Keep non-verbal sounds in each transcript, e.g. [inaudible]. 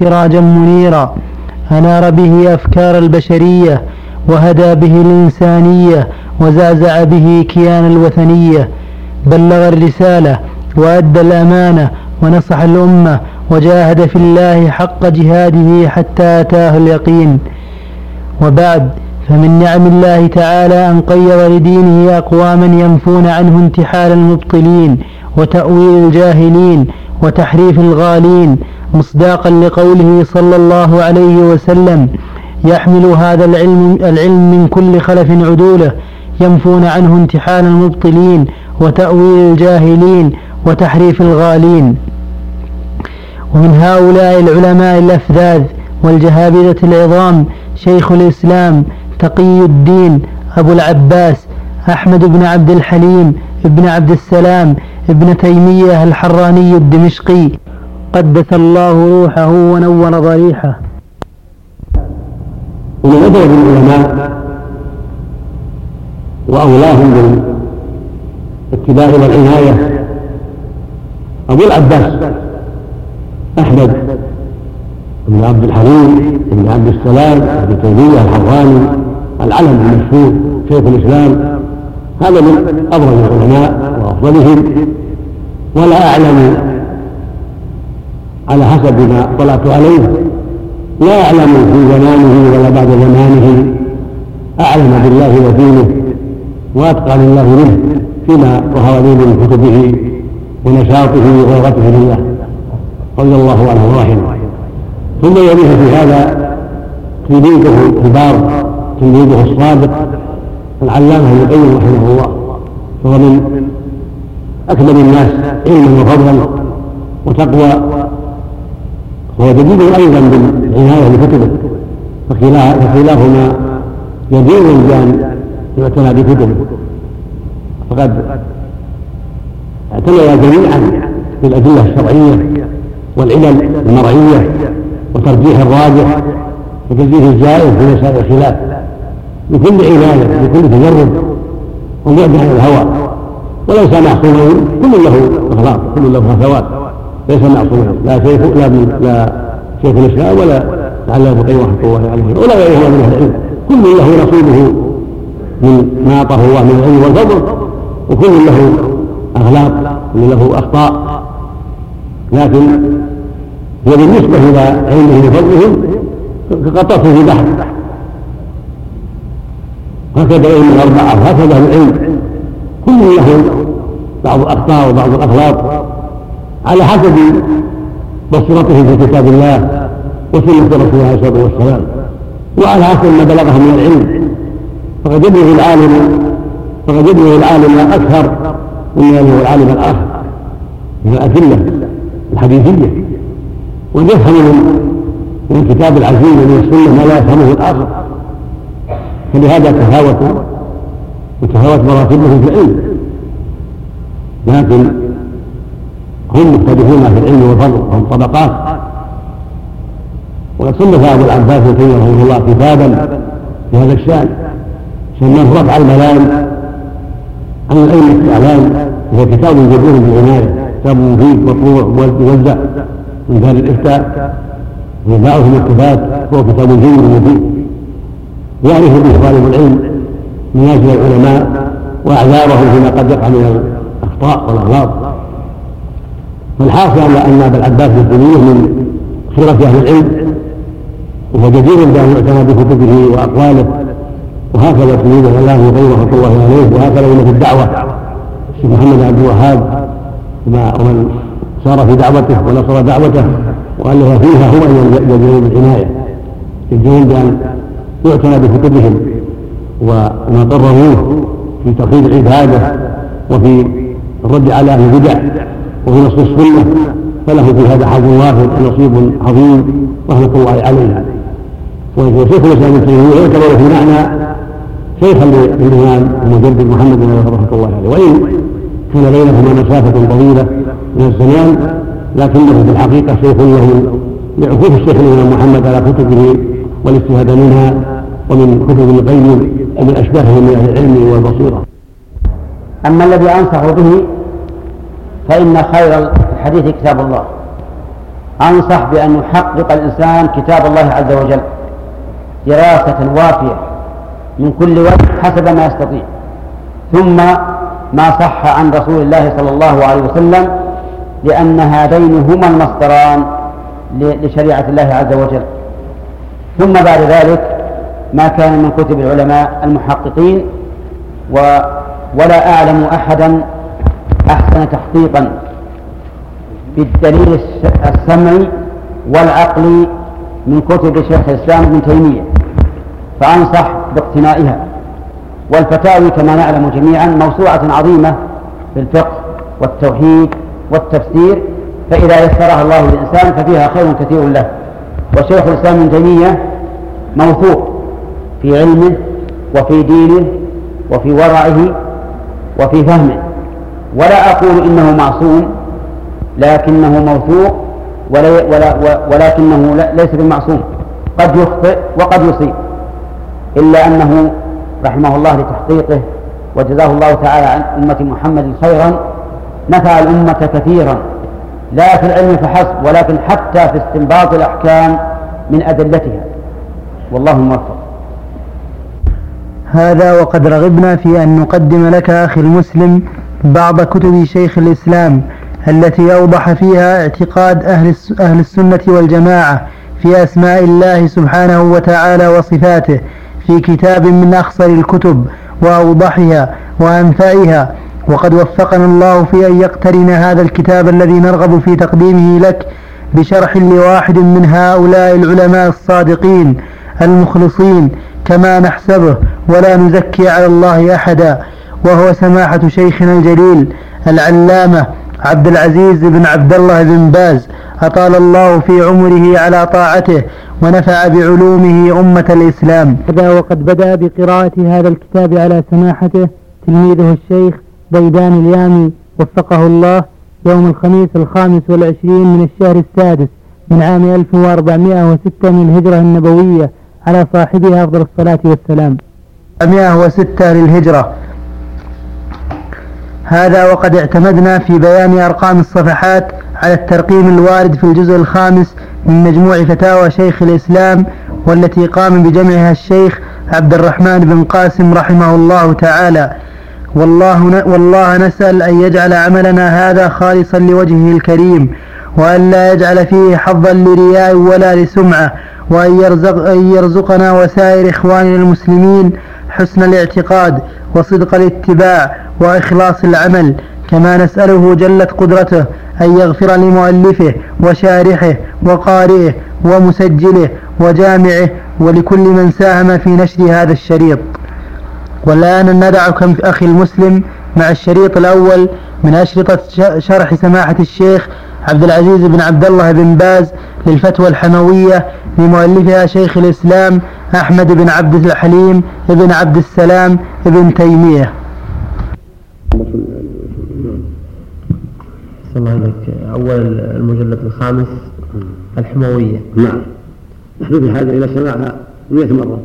سراجا منيرا أنار به أفكار البشرية وهدى به الإنسانية وزعزع به كيان الوثنية. بلغ الرسالة وأدى الأمانة ونصح الأمة وجاهد في الله حق جهاده حتى أتاه اليقين. وبعد فمن نعم الله تعالى أن قيض لدينه أقواما ينفون عنه انتحال المبطلين وتأويل الجاهلين. وتحريف الغالين مصداقا لقوله صلى الله عليه وسلم يحمل هذا العلم, العلم من كل خلف عدوله ينفون عنه انتحال المبطلين وتأويل الجاهلين وتحريف الغالين. ومن هؤلاء العلماء الأفذاذ والجهابذة العظام شيخ الإسلام تقي الدين أبو العباس أحمد بن عبد الحليم ابن عبد السلام ابن تيمية الحراني الدمشقي قدس الله روحه ونور ضريحه. ومن أدب العلماء وأولاهم بالاتباع والعناية أبو العباس أحمد بن عبد الحليم بن عبد السلام بن تيمية الحراني العلم المشهور شيخ الإسلام. هذا من أبرز العلماء وأفضلهم. ولا أعلم على حسب ما طلعت عليه لا يعلم في زمانه ولا بعد زمانه. أعلم بالله ودينه وأتقى لله منه فيما ظهر لي من كتبه ونشاطه وغيرته لله رضي الله عنه ورحمه. ثم يليه في هذا تلميذه الكبار تلميذه الصادق العلامة ابن القيم رحمه الله فهو من اكمل الناس علما وفضلا وتقوى. وهو جديد أيضا بالعناية بكتبه فكلاهما جدير بان يعتنى بكتبه. فقد اعتنيا جميعا بالأدلة الشرعية والعلل المرعية وترجيح الراجح وتجديد الجائز في مسائل الخلاف بكل عنايه بكل تجرب وبعد عن الهوى. وليس معصوما كل له اغلاط كل له هفوات ليس معصوما لا شيخ لا لا شيخ الإسلام ولا لعل ابو القيم رحمة الله عليه. ولا غيره من أهل العلم. كل له نصيبه من ما اعطاه الله من العلم والفضل وكل له اغلاط كل له أخطاء. لكن هي بالنسبة إلى علمه وفضله كقطره في بحر. هكذا علم الأربعة وهكذا العلم. كل له بعض الأخطاء وبعض الأغلاط على حسب بصيرته في كتاب الله وسنة رسوله عليه الصلاة والسلام وعلى حسب ما بلغه من العلم. فقد يبلغ العالم فقد يبلغ العالم أكثر مما يبلغ العالم الآخر. من الأدلة الحديثية. ويفهم من من الكتاب العزيز ومن السنة ما لا يفهمه الآخر. فلهذا تفاوتوا وتفاوت مراتبهم في العلم. لكن هم مختلفون في العلم والفضل وهم طبقات وقد صنف أبو العباس ابن رحمه الله كتابا في هذا الشأن سماه رفع الملام عن العلم الإعلام وهو كتاب جدير بالعنايه كتاب مفيد مطبوع موزع من دار الإفتاء. ويباعه في المكتبات هو كتاب جيد مفيد يعرف به طالب العلم منازل العلماء وأعذارهم فيما قد يقع من الأخطاء والأغلاط. فالحاصل ان أبا العباس الدنيا من خيرة أهل العلم وهو جدير بان يعتنى بكتبه وأقواله وهكذا تلميذه الله وغيره رحمة الله عليه وهكذا في الدعوة. الشيخ محمد عبد الوهاب ومن سار في دعوته ونصر دعوته والف فيها هو يجدون بالعناية. يجدون بأن يعتنى بكتبهم. وما قرروه في توحيد العبادة وفي الرد على أهل البدع وفي نصر السنة. فله في هذا حظ وافر ونصيب عظيم رحمة الله عليه. وشيخ الإسلام ابن تيمية يعتبر في معنى شيخا للامام المجدد محمد بن رحمة الله عليه. وإن كان بينهما مسافة طويلة من الزمان لكنه في الحقيقة شيخ له لعكوف الشيخ الإمام محمد على كتبه والاجتهاد منها. ومن كتب ابن القيم ومن اشباهه من أهل العلم والبصيرة. أما الذي انصح به فإن خير الحديث كتاب الله. أنصح بأن يحقق الإنسان كتاب الله عز وجل دراسة وافية من كل وجه حسب ما يستطيع. ثم ما صح عن رسول الله صلى الله عليه وسلم لأن هذين هما المصدران لشريعة الله عز وجل. ثم بعد ذلك ما كان من كتب العلماء المحققين و ولا أعلم أحدا أحسن تحقيقا بالدليل السمعي والعقلي من كتب شيخ الإسلام ابن تيمية. فأنصح باقتنائها. والفتاوي كما نعلم جميعا موسوعة عظيمة في الفقه والتوحيد والتفسير فإذا يسرها الله للإنسان ففيها خير كثير له. وشيخ الإسلام ابن تيمية موثوق. في علمه وفي دينه وفي ورعه وفي فهمه. ولا أقول إنه معصوم لكنه موثوق ولا ولا ولكنه ليس بمعصوم. قد يخطئ وقد يصيب. إلا أنه رحمه الله لتحقيقه وجزاه الله تعالى عن أمة محمد خيرا نفع الأمة كثيرا. لا في العلم فحسب ولكن حتى في استنباط الأحكام من أدلتها. والله موفق. هذا وقد رغبنا في أن نقدم لك أخي المسلم بعض كتب شيخ الإسلام التي أوضح فيها اعتقاد أهل أهل السنة والجماعة في أسماء الله سبحانه وتعالى وصفاته في كتاب من أخصر الكتب وأوضحها وأنفعها. وقد وفقنا الله في أن يقترن هذا الكتاب الذي نرغب في تقديمه لك بشرح لواحد من هؤلاء العلماء الصادقين المخلصين كما نحسبه ولا نزكي على الله أحدا. وهو سماحة شيخنا الجليل العلامة عبد العزيز بن عبد الله بن باز. أطال الله في عمره على طاعته ونفع بعلومه أمة الإسلام. وقد بدأ بقراءة هذا الكتاب على سماحته تلميذه الشيخ بيدان اليامي وفقه الله يوم الخميس الخامس والعشرين من الشهر السادس من عام 1406 من الهجرة النبوية. على صاحبها أفضل الصلاة والسلام. 106 للهجرة. هذا وقد اعتمدنا في بيان أرقام الصفحات على الترقيم الوارد في الجزء الخامس من مجموع فتاوى شيخ الإسلام والتي قام بجمعها الشيخ عبد الرحمن بن قاسم رحمه الله تعالى. والله, والله نسأل أن يجعل عملنا هذا خالصا لوجهه الكريم. وأن لا يجعل فيه حظا لرياء ولا لسمعة وأن يرزق أن يرزقنا وسائر إخواننا المسلمين حسن الاعتقاد وصدق الاتباع وإخلاص العمل كما نسأله جلت قدرته أن يغفر لمؤلفه وشارحه وقارئه ومسجله وجامعه ولكل من ساهم في نشر هذا الشريط. والآن ندعكم أخي المسلم مع الشريط الأول من أشرطة شرح سماحة الشيخ عبد العزيز بن عبد الله بن باز للفتوى الحموية لمؤلفها شيخ الإسلام أحمد بن عبد الحليم بن عبد السلام بن تيمية. الله عليك أول المجلد الخامس الحموية. نعم. نحن بحاجة إلى سماعها مئة مرة.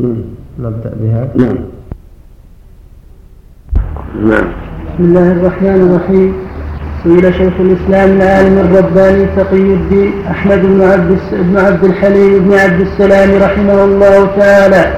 نعم نبدأ بها. نعم. نعم. بسم الله الرحمن الرحيم. سئل شيخ الإسلام العالم الرباني تقي الدين أحمد بن عبد بن عبد الحليم بن عبد السلام رحمه الله تعالى.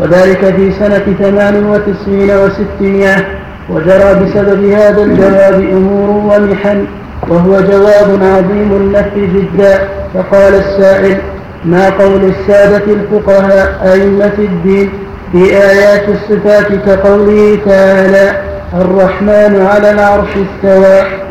وذلك في سنة ثمان وتسعين وستمائة وجرى بسبب هذا الجواب أمور ومحن وهو جواب عظيم النفي جدا. فقال السائل ما قول السادة الفقهاء أئمة الدين في آيات الصفات كقوله تعالى الرحمن على العرش استوى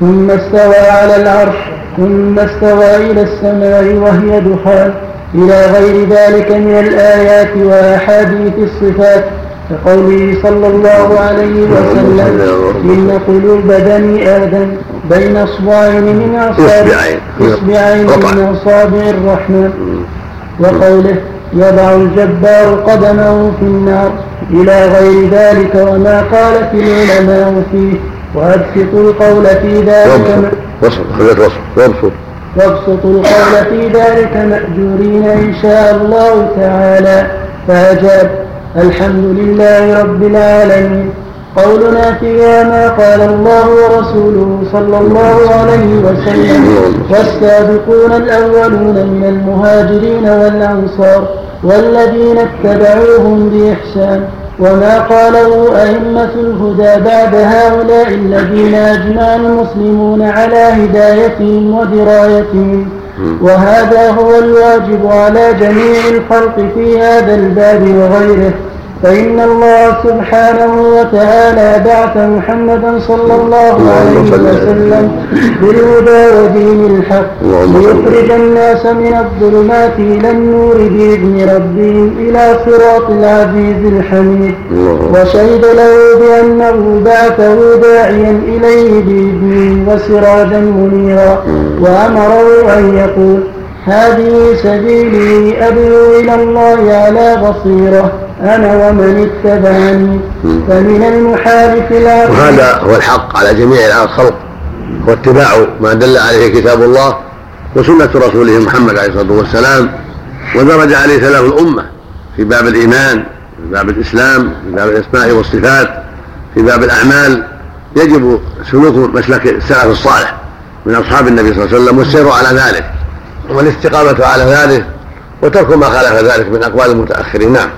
ثم استوى على العرش ثم استوى إلى السماء وهي دخان. إلى غير ذلك من الآيات وأحاديث الصفات. كقوله صلى الله عليه وسلم إن قلوب بني آدم بين أصبعين من أصابع إصبعين. من أصابع الرحمن. وقوله يضع الجبار قدمه في النار. إلى غير ذلك وما قالت العلماء فيه. وأبسطوا القول في ذلك وصل وابسط وأبسطوا. القول في ذلك مأجورين إن شاء الله تعالى. فأجاب الحمد لله رب العالمين. قولنا فيها ما قال الله ورسوله صلى الله عليه وسلم. والسابقون الأولون من المهاجرين والأنصار والذين اتبعوهم بإحسان. وما قاله أئمة الهدى بعد هؤلاء الذين أجمع المسلمون على هدايتهم ودرايتهم وهذا هو الواجب على جميع الخلق في هذا الباب وغيره فإن الله سبحانه وتعالى بعث محمدا صلى الله عليه وسلم بالهدى ودين الحق ليخرج الناس من الظلمات إلى النور بإذن ربهم إلى صراط العزيز الحميد. وشهد له بأنه بعثه داعيا إليه بإذنه وسراجا منيرا. وأمره أن يقول هذه سبيلي أدعو إلى الله على بصيرة أنا ومن اتبعني فمن المحال في وهذا هو الحق على جميع الخلق هو اتباع ما دل عليه كتاب الله وسنة رسوله محمد عليه الصلاة والسلام ودرج عليه سلام الأمة في باب الإيمان في باب الإسلام في باب الأسماء والصفات في باب الأعمال. يجب سلوك مسلك السلف الصالح من أصحاب النبي صلى الله عليه وسلم والسير على ذلك. والاستقامة على ذلك وترك ما خالف ذلك من أقوال المتأخرين. نعم.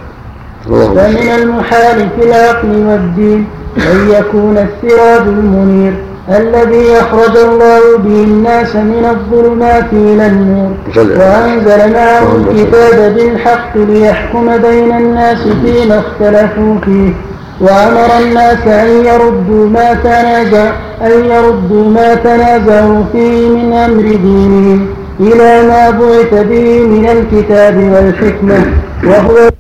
فمن المحال في العقل والدين أن يكون السراج المنير الذي أخرج الله به الناس من الظلمات إلى النور. وأنزل معه الكتاب بالحق ليحكم بين الناس فيما اختلفوا فيه. وأمر الناس أن يردوا ما تنازع أن يردوا ما تنازعوا فيه من أمر دينهم. إلى ما بعث به من الكتاب والحكمة وهو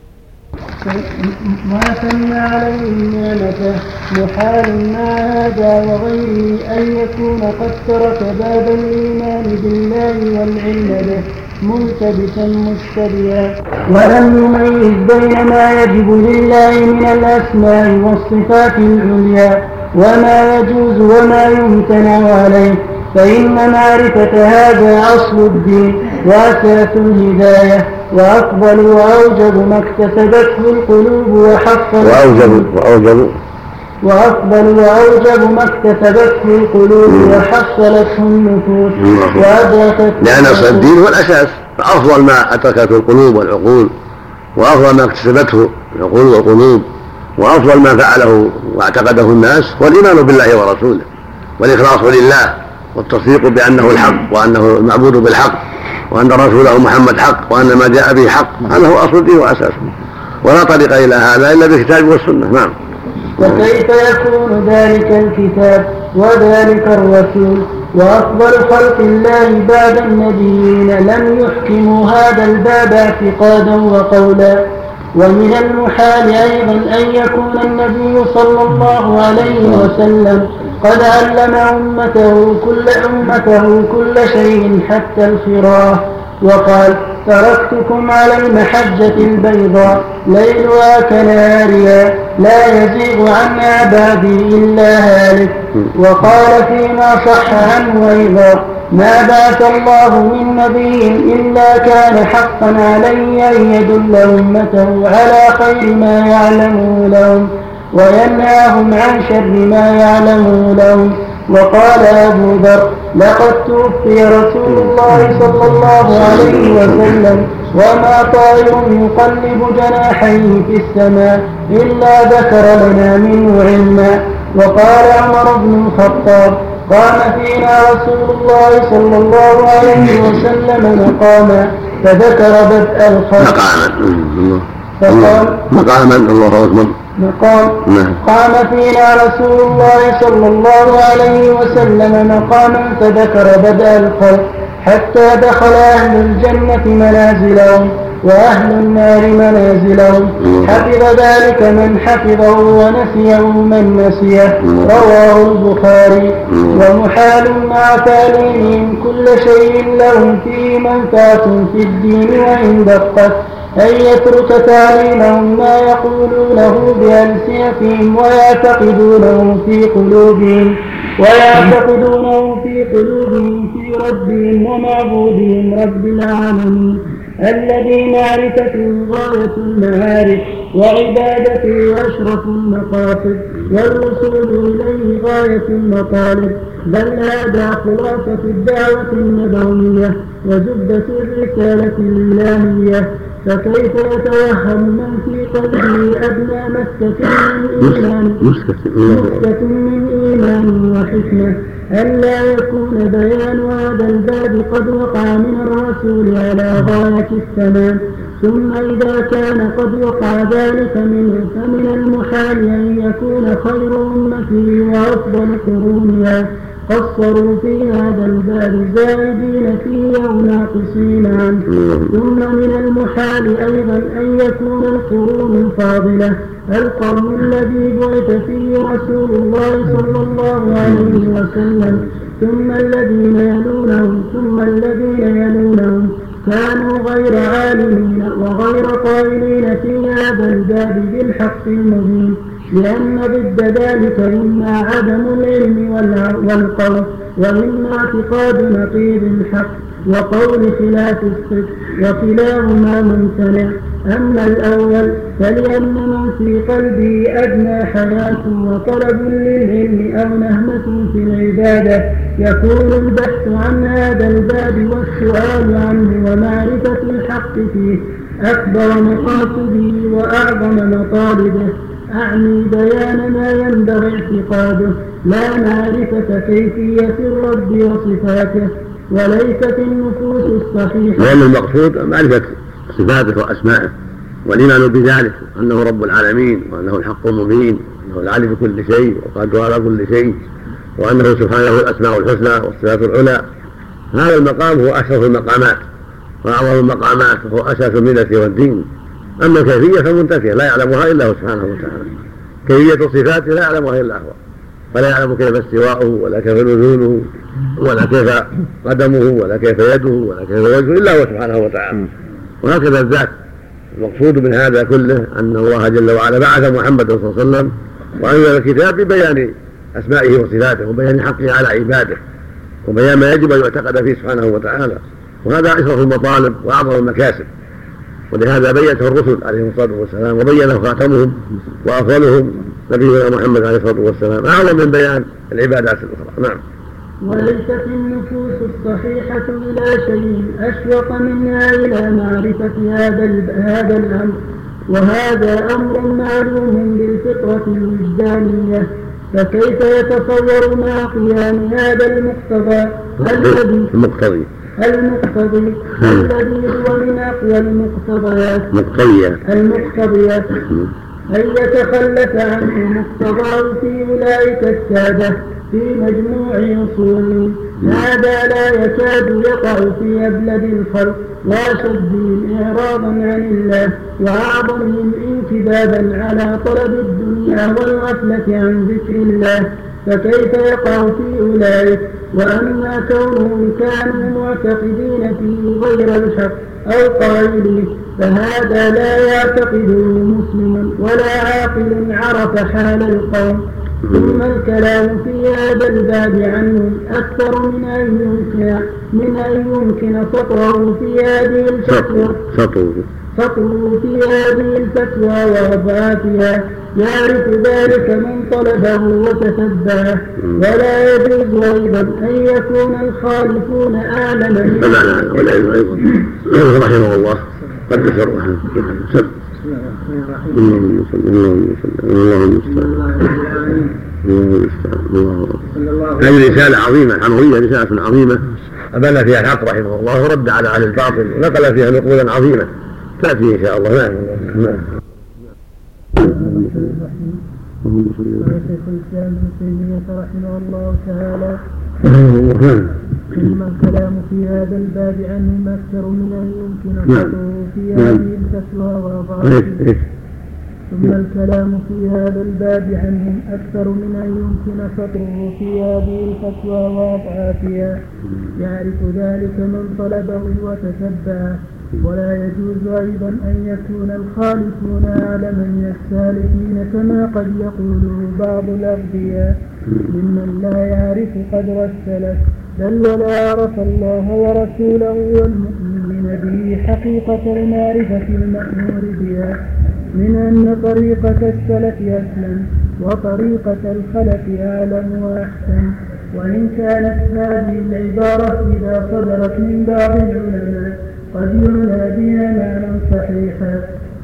ما ثنى عليه نعمته محال مع هذا وغيره أن يكون قد ترك باب الإيمان بالله والعلم به ملتبسا مشتبها. ولم يميز بين ما يجب لله من الأسماء والصفات العليا وما يجوز وما يمتنع عليه. فإن معرفة هذا أصل الدين وأساس الهداية وأفضل وأوجب ما اكتسبته القلوب وحصلت وأوجب وأوجب. وأفضل وأوجب ما اكتسبته القلوب وحصلته النفوس وأدركت لأن أصل الدين هو الأساس فأفضل ما أدركته القلوب والعقول وأفضل ما اكتسبته العقول والقلوب وأفضل ما فعله واعتقده الناس هو الإيمان بالله ورسوله والإخلاص لله. والتصديق بأنه الحق وأنه المعبود بالحق وأن رسوله محمد حق وأن ما جاء به حق. هذا هو أصل الدين وأساسه ولا طريق إلى هذا إلا بالكتاب والسنة. نعم. وكيف يكون ذلك الكتاب وذلك الرسول وأفضل خلق الله بعد النبيين؟ لم يحكموا هذا الباب اعتقادا وقولا. ومن المحال أيضا أن يكون النبي صلى الله عليه وسلم قد علم أمته كل أمته كل شيء حتى الفراه وقال تركتكم على المحجة البيضاء ليلها كنهارها لا يزيغ عنها بعدي إلا هالك. وقال فيما صح عنه أيضا ما بعث الله من نبي إلا كان حقا علي أن يدل أمته على خير ما يعلمه لهم. وينهاهم عن شر ما يعلمه لهم. وقال أبو ذر لقد توفي رسول الله صلى الله عليه وسلم وما طائر يقلب جناحيه في السماء إلا ذكر لنا منه علما. وقال عمر بن الخطاب قام فينا رسول الله صلى الله عليه وسلم مقاما فذكر بدء الخلق. مقاما. فقال مقاما. الله أكبر. مقام. نعم. قام فينا رسول الله صلى الله عليه وسلم مقاما فذكر بدء الخلق حتى دخل أهل الجنة منازلهم وأهل النار منازلهم. حفظ ذلك من حفظه ونسيه من نسيه. رواه البخاري. ومحال مع تعليمهم كل شيء لهم فيه منفعة في الدين وإن دقت. أن يترك تعليمهم ما يقولونه بألسنتهم ويعتقدونه في قلوبهم ويعتقدونه في قلوبهم في ربهم ومعبودهم رب العالمين. الذي معرفته غاية المعارف وعبادته أشرف المقاصد والوصول إليه غاية المطالب. بل هذا خلاصة الدعوة النبوية وزبدة الرسالة الإلهية. فكيف يتوهم من في قلبه أدنى مسكة من إيمان؟ مسكة من إيمان. وحكمة. ألا يكون بيان هذا الباب قد وقع من الرسول على غاية التمام ثم إذا كان قد وقع ذلك منه فمن المحال أن يكون خير أمته وأفضل قرونها. قصروا في هذا الباب زائدين فيه أو ناقصين عنه. ثم من المحال أيضا أن يكون القرون الفاضلة. القرن الذي بعث فيه رسول الله صلى الله عليه وسلم. ثم الذين يلونهم ثم الذين يلونهم. كانوا غير عالمين وغير قائلين في هذا الباب بالحق المبين. لأن ضد ذلك إما عدم العلم والقول وإما اعتقاد نقيض الحق وقول خلاف الصدق وكلاهما ممتنع أما الأول فلأن من في قلبه أدنى حياة وطلب للعلم أو نهمة في العبادة يكون البحث عن هذا الباب والسؤال عنه ومعرفة الحق فيه أكبر مقاصده وأعظم مطالبه. أعني بيان ما ينبغي اعتقاده. لا معرفة كيفية الرب وصفاته وليست النفوس الصحيحة. لأن المقصود معرفة صفاته وأسمائه والإيمان بذلك أنه رب العالمين وأنه الحق المبين وأنه العلي بكل شيء وقادر على كل شيء وأنه سبحانه الأسماء الحسنى والصفات العلى. هذا المقام هو أشرف المقامات وأعظم المقامات وهو أساس الملة والدين. أما الكيفية فمنتفية لا يعلمها إلا هو سبحانه وتعالى. كيفية صفاته لا يعلمها إلا هو. فلا يعلم كيف استواؤه ولا كيف نزوله ولا كيف قدمه ولا كيف يده ولا كيف وجهه إلا هو سبحانه وتعالى. وهكذا الذات. المقصود من هذا كله أن الله جل وعلا بعث محمدا صلى الله عليه وسلم وأنزل الكتاب ببيان أسمائه وصفاته وبيان حقه على عباده وبيان ما يجب أن يعتقد فيه سبحانه وتعالى. وهذا أشرف المطالب وأعظم المكاسب. ولهذا بيته الرسل عليهم الصلاة والسلام وبينه خاتمهم وأفضلهم نبينا محمد عليه الصلاة والسلام. أعظم من بيان العبادات الأخرى. نعم. وليست النفوس الصحيحة إلى شيء أشوق منها إلى معرفة هذا هذا الأمر. وهذا أمر معلوم بالفطرة الوجدانية. فكيف يتصور مع قيام هذا المقتضى؟ الذي المقتضي المقتضي الذي هو من أقوى المقتضيات مقتضيات المقتضيات أن يتخلف عنه مقتضاه في أولئك السادة في مجموع أصول هذا لا يكاد يقع في أبلد الخلق. وأشدهم إعراضا عن الله وأعظمهم انكبابا على طلب الدنيا والغفلة عن ذكر الله. فكيف يقع في أولئك؟ وأما كونهم كانوا معتقدين فيه غير الحق أو قائليه فهذا لا يعتقده مسلم ولا عاقل عرف حال القوم. ثم الكلام في هذا الباب عنهم أكثر من أن يمكن من أن يمكن سطره في هذه الفتوى سطره في هذه الفتوى ووضعاتها يعرف ذلك من طلبه وتتبعه ولا يجوز أيضا أن يكون الخالفون أعلم من لا لا والعلم أيضا. رحمه الله. قد ذكر سب اللهم صل اللهم صل اللهم المستعان هذه رسالة عظيمة حموية رسالة عظيمة. أبان فيها الحق رحمه الله ورد على أهل الباطل ونقل فيها نقولا عظيمة تأتي إن شاء الله نعم وسلم شيخ الاسلام ابن تيميه رحمه الله تعالى ثم الكلام في هذا الباب عنهم أكثر من ان يمكن قطعه في هذه الفتوى واضعافها ثم الكلام في هذا الباب عنهم أكثر من أن يمكن سطره في هذه الفتوى وأضعافها يعرف ذلك من طلبه وتتبعه ولا يجوز أيضا أن يكون الخالفون أعلم من السالكين كما قد يقوله بعض الأغبياء ممن لا يعرف قدر السلف بل ولا عرف الله ورسوله والمؤمنين به حقيقة المعرفة المأمور بها من أن طريقة السلف أسلم وطريقة الخلف أعلم وأحسن. وإن كانت هذه العبارة إذا صدرت من بعض العلماء يعنى بها معنى صحيحا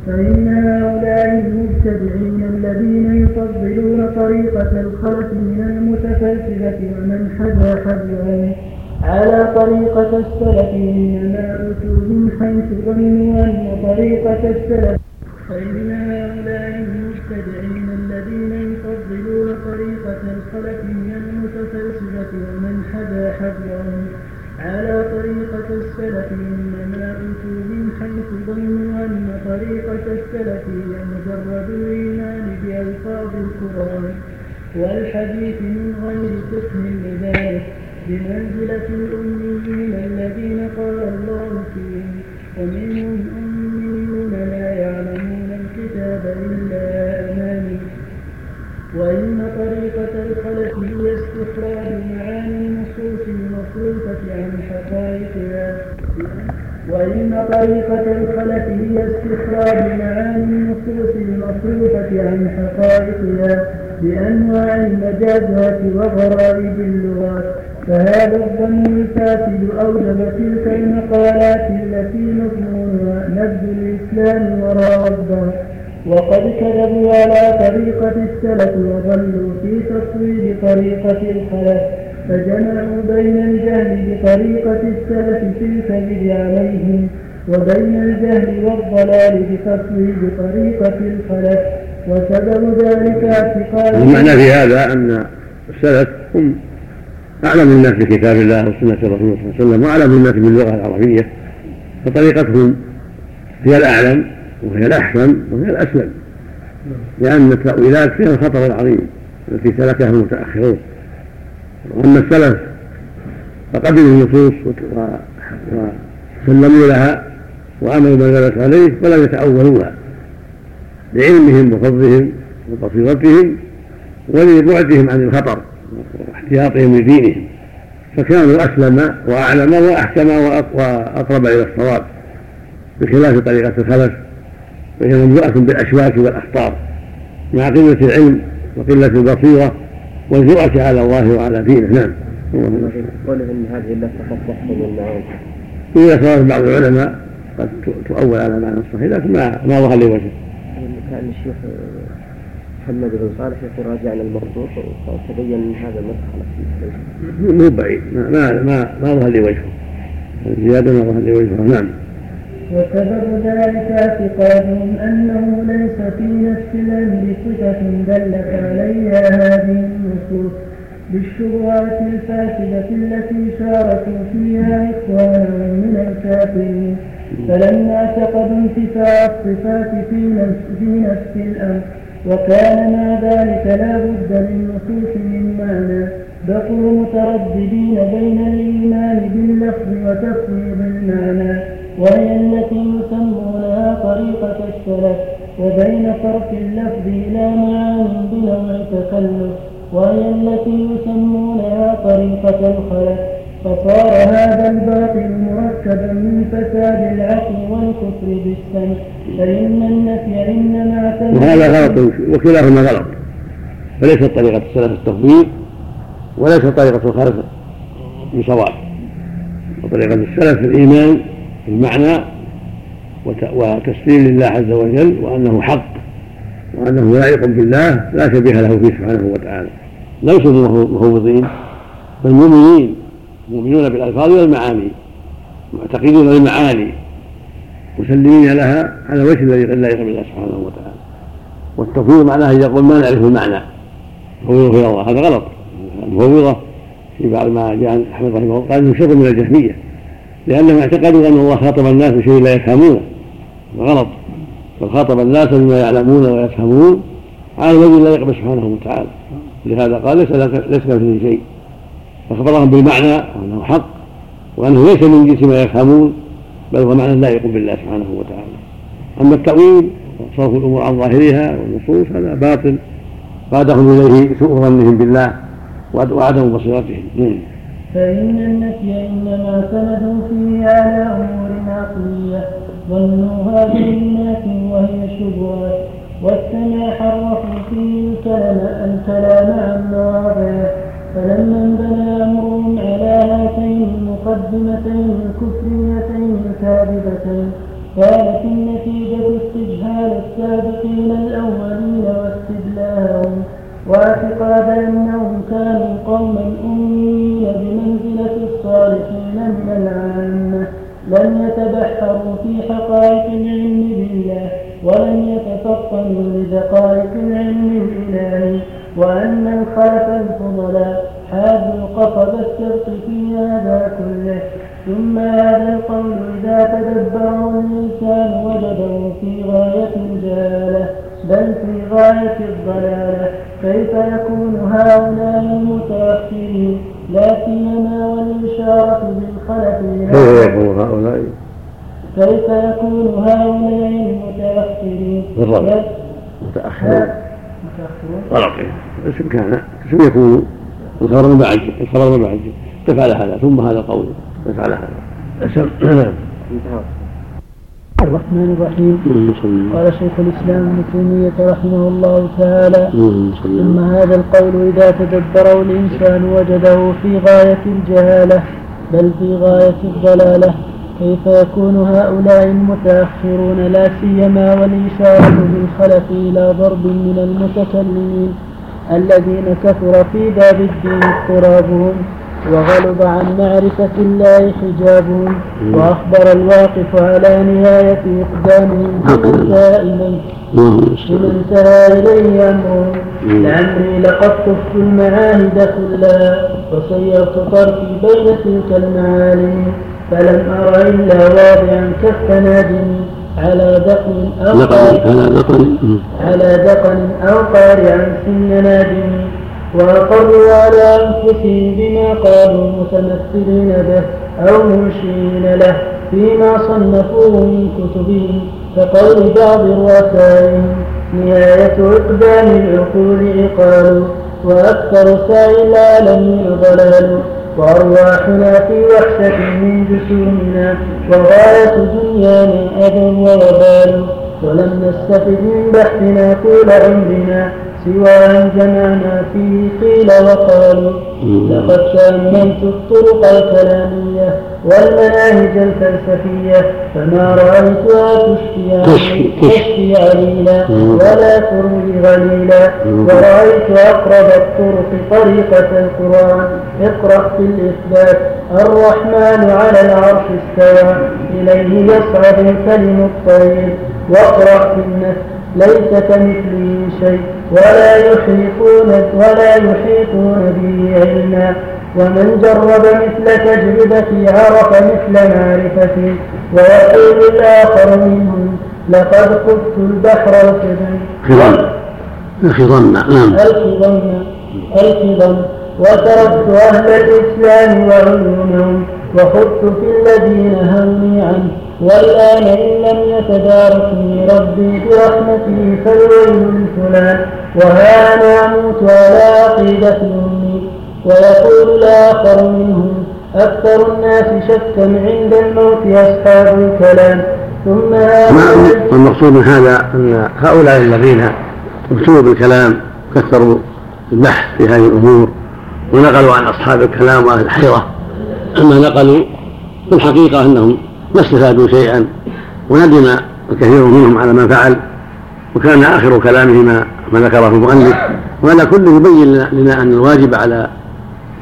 فإن هؤلاء المبتدعين الذين يفضلون طريقة الخلف من المتفلسفة ومن حذا حذوه على طريقة السلف إنما أتوا من حيث ظنوا أن طريقة السلف. فإن هؤلاء المبتدعين الذين يفضلون طريقة الخلف من المتفلسفة ومن حذا حذوهم على طريقة السلف إنما أتوا من حيث ظنوا أن طريقة السلف هي مجرد الإيمان بألفاظ القرآن والحديث من غير فقه لذلك بمنزلة الأميين الذين قال الله فيهم ومنهم أميون لا يعلمون الكتاب إلا أماني وإن طريقة الخلف هي استخراج وإن طريقة الخلف هي استخراج معاني النصوص المصروفة عن حقائقها بأنواع المجازات وغرائب اللغات فهذا الظن الفاسد أوجب تلك المقالات التي مضمونها نبذ الإسلام وراء الظهر وقد كذبوا على طريقة السلف وظلوا في تصوير طريقة الخلف فجمعوا بين الجهل بطريقة السلف في الكذب عليهم وبين الجهل والضلال بتصوير طريقة الخلف. وسبب ذلك اعتقاد المعنى في هذا أن السلف هم أعلم الناس بكتاب الله وسنة رسوله صلى الله عليه وسلم وأعلم الناس باللغة العربية فطريقتهم هي الأعلم وهي الأحسن وهي الأسلم لأن التأويلات فيها الخطر العظيم التي سلكها المتأخرون. وأما السلف فقبلوا النصوص وسلموا لها وعملوا ما دلت عليه ولم يتأولوها لعلمهم وفضلهم وبصيرتهم ولبعدهم عن الخطر واحتياطهم لدينهم فكانوا أسلم وأعلم وأحكم وأقرب إلى الصواب بخلاف طريقة الخلف فهي مملوءة بالأشواك والأخطار مع قلة العلم وقلة البصيرة والجرأة على الله وعلى دينه نعم. قوله إن هذه فقط تحفظ المعاني إذا صار بعض العلماء قد تؤول على معنى صحيح لكن ما ما ظهر لي وجه. كان الشيخ محمد بن صالح يقول راجعنا المردود وتبين إن هذا فيه مو بعيد ما ما ما, ظهر لي وجهه. الزيادة ما ظهر لي وجهه نعم. وسبب ذلك اعتقادهم أنه ليس في نفس الأمر صفة دلت عليها هذه النصوص بالشبهات الفاسدة التي شاركوا فيها إخوانهم من الكافرين. فلما اعتقدوا انتفاع الصفات في نفس, في نفس الأمر وكان مع ذلك لا بد للنصوص من معنى بقوا مترددين بين غلط وكلاهما غلط. فليست طريقة السلف التفضيل وليست طريقة الخلف بصواب وطريقة السلف الإيمان المعنى وتسليم لله عز وجل وأنه حق وأنه لائق بالله لا شبيه له فيه سبحانه وتعالى. ليسوا مفوضين بل مؤمنين. مؤمنون بالألفاظ والمعاني معتقدون المعاني مسلمين لها على الوجه الذي لائق بالله سبحانه وتعالى والتفويض معناه يقول ما نعرف المعنى. فوضه إلى الله هذا غلط. المفوضة في بعض ما جاء أحمد رحمه الله قال إنه شر من الجهمية لأنهم اعتقدوا أن الله خاطب الناس بشيء لا يفهمونه. غلط. بل خاطب الناس بما يعلمون ويفهمون على الوجه لا يقبل سبحانه وتعالى. لهذا قال ليس ليس كمثله شيء. فأخبرهم بالمعنى وأنه حق وأنه ليس من جنس ما يفهمون بل هو معنى لا يقوم بالله سبحانه وتعالى. أما التأويل وصرف الأمور عن ظاهرها والنصوص هذا باطل. قادهم إليه سوء ظنهم بالله وعدم بصيرتهم. نعم. فإن النفي إنما سند فيه على أمور عقلية ظنوها بالناس وهي الشبهات والسمع حرفوا فيه الكلام عن مواضعه فلما انبنى أمرهم على هاتين المقدمتين الكفريتين الكاذبتين كانت النتيجة استجهال السابقين الأولين واستدلاهم واعتقاد أنهم كانوا قوما أمين بمنزلة الصالحين من العامة لم يتبحروا في حقائق العلم بالله ولم يتفطنوا لدقائق العلم الإلهي وأن الخلف الفضلاء حاذوا قصب السبق في هذا كله ثم هذا القول إذا تدبره الإنسان وجده في غاية الجهالة بل في غاية الضلالة. كيف يكون هؤلاء المتأخرين لا سيما والإشارة بالخلف كيف يكون هؤلاء؟ كيف يكون هؤلاء المتأخرين؟ بالرب متأخرون غلط اسم كان اسم يكون؟ الخبر بعد الخبر بعد. تفعل هذا؟ ثم هذا القول تفعل هذا. نعم. الرحمن الرحيم. قال شيخ الإسلام ابن تيمية رحمه الله تعالى ثم هذا القول إذا تدبره الإنسان وجده في غاية الجهالة بل في غاية الضلالة. كيف يكون هؤلاء المتأخرون؟ لا سيما والإشارة بالخلف إلى ضرب من المتكلمين الذين كثر في باب الدين اضطرابهم. وغلب عن معرفة الله حجابهم وأخبر الواقف على نهاية إقدامهم بمن انتهى إليه بمن انتهى إليه أمرهم لعمري لقد طفت المعاهد كلها وسيرت طرفي بين تلك المعالم فلم أر إلا واضعا كف نادمي على دقن أو على دقن أو قارعا سن نادمي. وأقروا على أنفسهم بما قالوا متمثلين به أو منشئين له فيما صنفوه من كتبهم كقول بعض رؤسائهم نهاية إقدام العقول عقال وأكثر سعي العالمين ضلال وأرواحنا في وحشة من جسومنا وغاية دنيانا أذى ووبال ولم نستفد من بحثنا طول عمرنا سوى أن جمعنا فيه قيل وقالوا لقد تأملت الطرق الكلامية والمناهج الفلسفية فما رأيتها تشفي تشفي. عليلا ولا تروي غليلا. ورأيت أقرب الطرق طريقة القرآن. اقرأ في الإثبات. الرحمن على العرش استوى. إليه يصعد الكلم الطيب واقرأ في النفس. ليس كمثله شيء ولا يحيطون ولا يحيطون به علما. ومن جرب مثل تجربتي عرف مثل معرفتي. ويقول الآخر منهم لقد خذت البحر الخضم الخضم نعم. الخضم الخضم وتركت أهل الإسلام وعلومهم وخذت في الذين هوني عنه والآن إن لم يتداركني ربي برحمته فالويل لفلان وها أنا أموت على عقيدة أمي ويقول الآخر منهم أكثر الناس شكا عند الموت أصحاب الكلام. ثم والمقصود من هذا؟ أن هؤلاء الذين ابتلوا بالكلام كثروا البحث في هذه الأمور ونقلوا عن أصحاب الكلام وأهل الحيرة. أما نقلوا في الحقيقة أنهم ما استفادوا شيئا وندم الكثير منهم على ما فعل وكان آخر كلامه ما, ما ذكره المؤلف وهذا كله يبين لنا أن الواجب على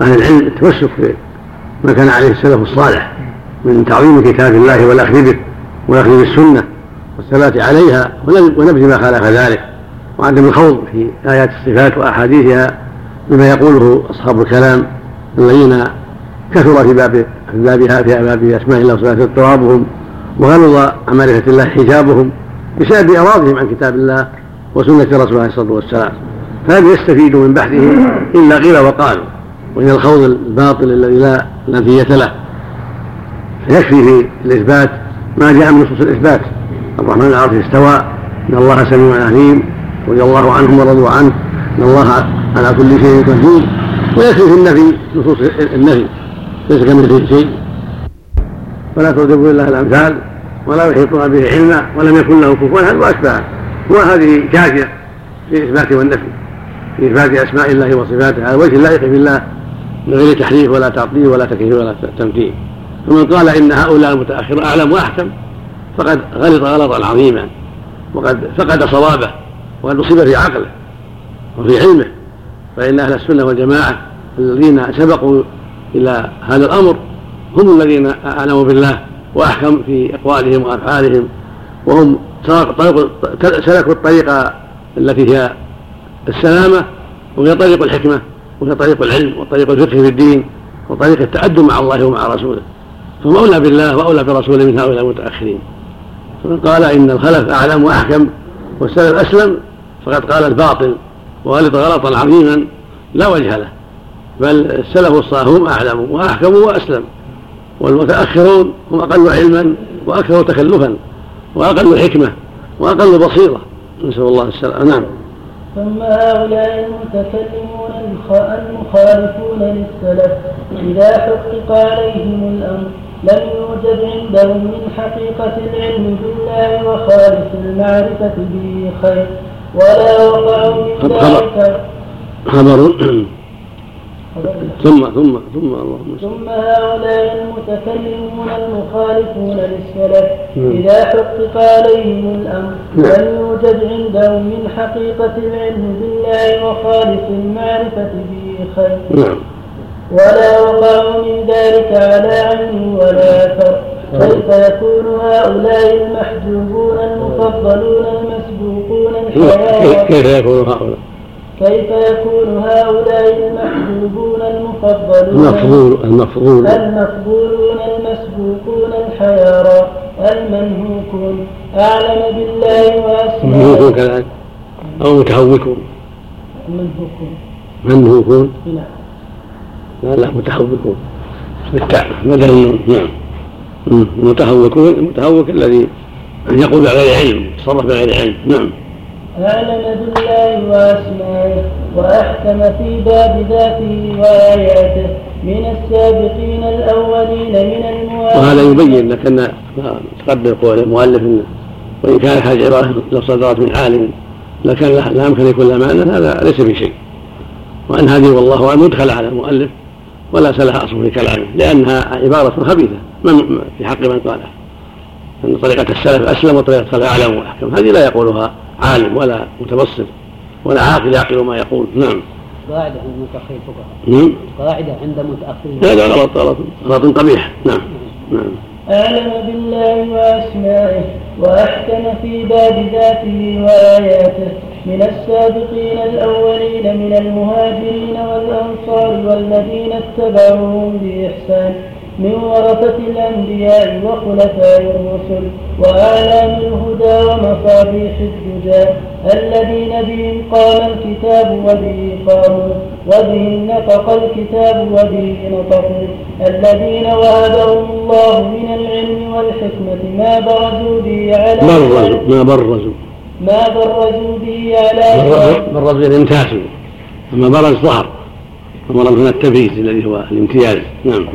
أهل العلم التمسك ما كان عليه السلف الصالح من تعظيم كتاب الله والأخذ به والأخذ بالسنة والثبات عليها ونبذ ما خالف ذلك وعدم الخوض في آيات الصفات وأحاديثها بما يقوله أصحاب الكلام الذين كثر في باب في بابها في باب أسماء الله وصفاته؟ اضطرابهم وغلظ عن معرفه الله حجابهم بسبب اعراضهم عن كتاب الله وسنة رسوله عليه الصلاة والسلام. فلم يستفيدوا من بحثهم إلا قيل وقالوا وإن الخوض الباطل الذي لا نتيجه له. فيكفي في الإثبات ما جاء من نصوص الإثبات. الرحمن العرش استوى إن الله سميع عليم رضي الله عنهم ورضوا عنه إن الله على كل شيء قدير. ويكفي في النفي نصوص النفي. ليس كمثله شيء. ولا تضربوا إلا الأمثال ولا يحيطون به علما ولم يكن له كفوا احد واشبهه وهذه كافية في الإثبات والنفي في إثبات أسماء الله وصفاته على وجه اللائق بالله من غير تحريف ولا تعطيل ولا تكييف ولا تمثيل فمن قال إن هؤلاء المتأخرون أعلم وأحكم فقد غلط غلطا عظيما وقد فقد صوابه وقد أصيب في عقله وفي علمه. فإن أهل السنة والجماعة الذين سبقوا إلى هذا الأمر هم الذين أعلموا بالله وأحكم في أقوالهم وأفعالهم وهم سلكوا الطريقة التي هي السلامة وهي طريق الحكمة وهي طريق العلم وطريق الفقه في الدين وطريق التأدب مع الله ومع رسوله. فهم أولى بالله وأولى برسوله من هؤلاء المتأخرين. فمن قال إن الخلف أعلم وأحكم والسلف أسلم فقد قال الباطل وغلط غلطا عظيما لا وجه له. بل السلف الصالح هم أعلم وأحكم وأسلم والمتأخرون هم أقل علما وأكثر تكلفا وأقل حكمة وأقل بصيرة. نسأل الله السلامة. نعم. ثم هؤلاء المتكلمون المخالفون للسلف إذا حقق عليهم الأمر لم يوجد عندهم من حقيقة العلم بالله وخالص المعرفة به خير ولا وقعوا من ذلك. خبر ثم ثم ثم اللهم ثم هؤلاء المتكلمون المخالفون للسلف إذا حقق عليهم الأمر نعم. لم يوجد عندهم من حقيقة العلم بالله وخالص المعرفة به خير. نعم. ولا وقعوا من ذلك على عين ولا أثر كيف يكون هؤلاء المحجوبون المفضلون المسبوقون الحياة؟ كيف يكون هؤلاء؟ كيف يكون هؤلاء المحبوبون المفضلون؟ المفضول المفضول. المفضولون المسبوقون الحيارى المنهوكون. أعلم بالله وأسمائه منهوكون كذلك. أو متهوكون. منهوكون. منهوكون؟ نعم. لا لا متهوكون. بالتاء بدل نعم. متهوكون المتهوك الذي يقول بغير علم يتصرف بغير علم. نعم. أعلم بالله وأسمائه وأحكم في باب ذاته وآياته من السابقين الأولين من المواهب وهذا يبين لك أن تقدم قول المؤلف إن وإن كانت هذه العبارة لو صدرت من عالم لكان لا يمكن يكون لها معنى هذا ليس بشيء وأن هذه والله أعلم مدخل على المؤلف ولا لها أصل في كلامه لأنها عبارة خبيثة في حق من قالها. أن طريقة السلف أسلم وطريقة السلف أعلم وأحكم هذه لا يقولها عالم ولا متبصر ولا عاقل يعقل ما يقول. نعم. قاعدة عند متأخر الفقهاء نعم. قاعدة عند متأخر هذا غلط غلط. غلط قبيح. نعم. نعم. أعلم بالله وأسمائه وأحكم في باب ذاته وآياته من السابقين الأولين من المهاجرين والأنصار والذين اتبعوهم بإحسان. من ورثة الأنبياء وخلفاء الرسل وأعلام الهدى ومصابيح الدجى. الذين بهم قام الكتاب وبه قاموا وبه نطق الكتاب وبه نطقوا. الذين وهبهم الله من العلم والحكمة ما برزوا به على برزوا؟ ما برزوا؟ ما برزوا به على برزوا؟ يعني امتازوا أما برز ظهر أمر من التمييز الذي هو الامتياز. نعم.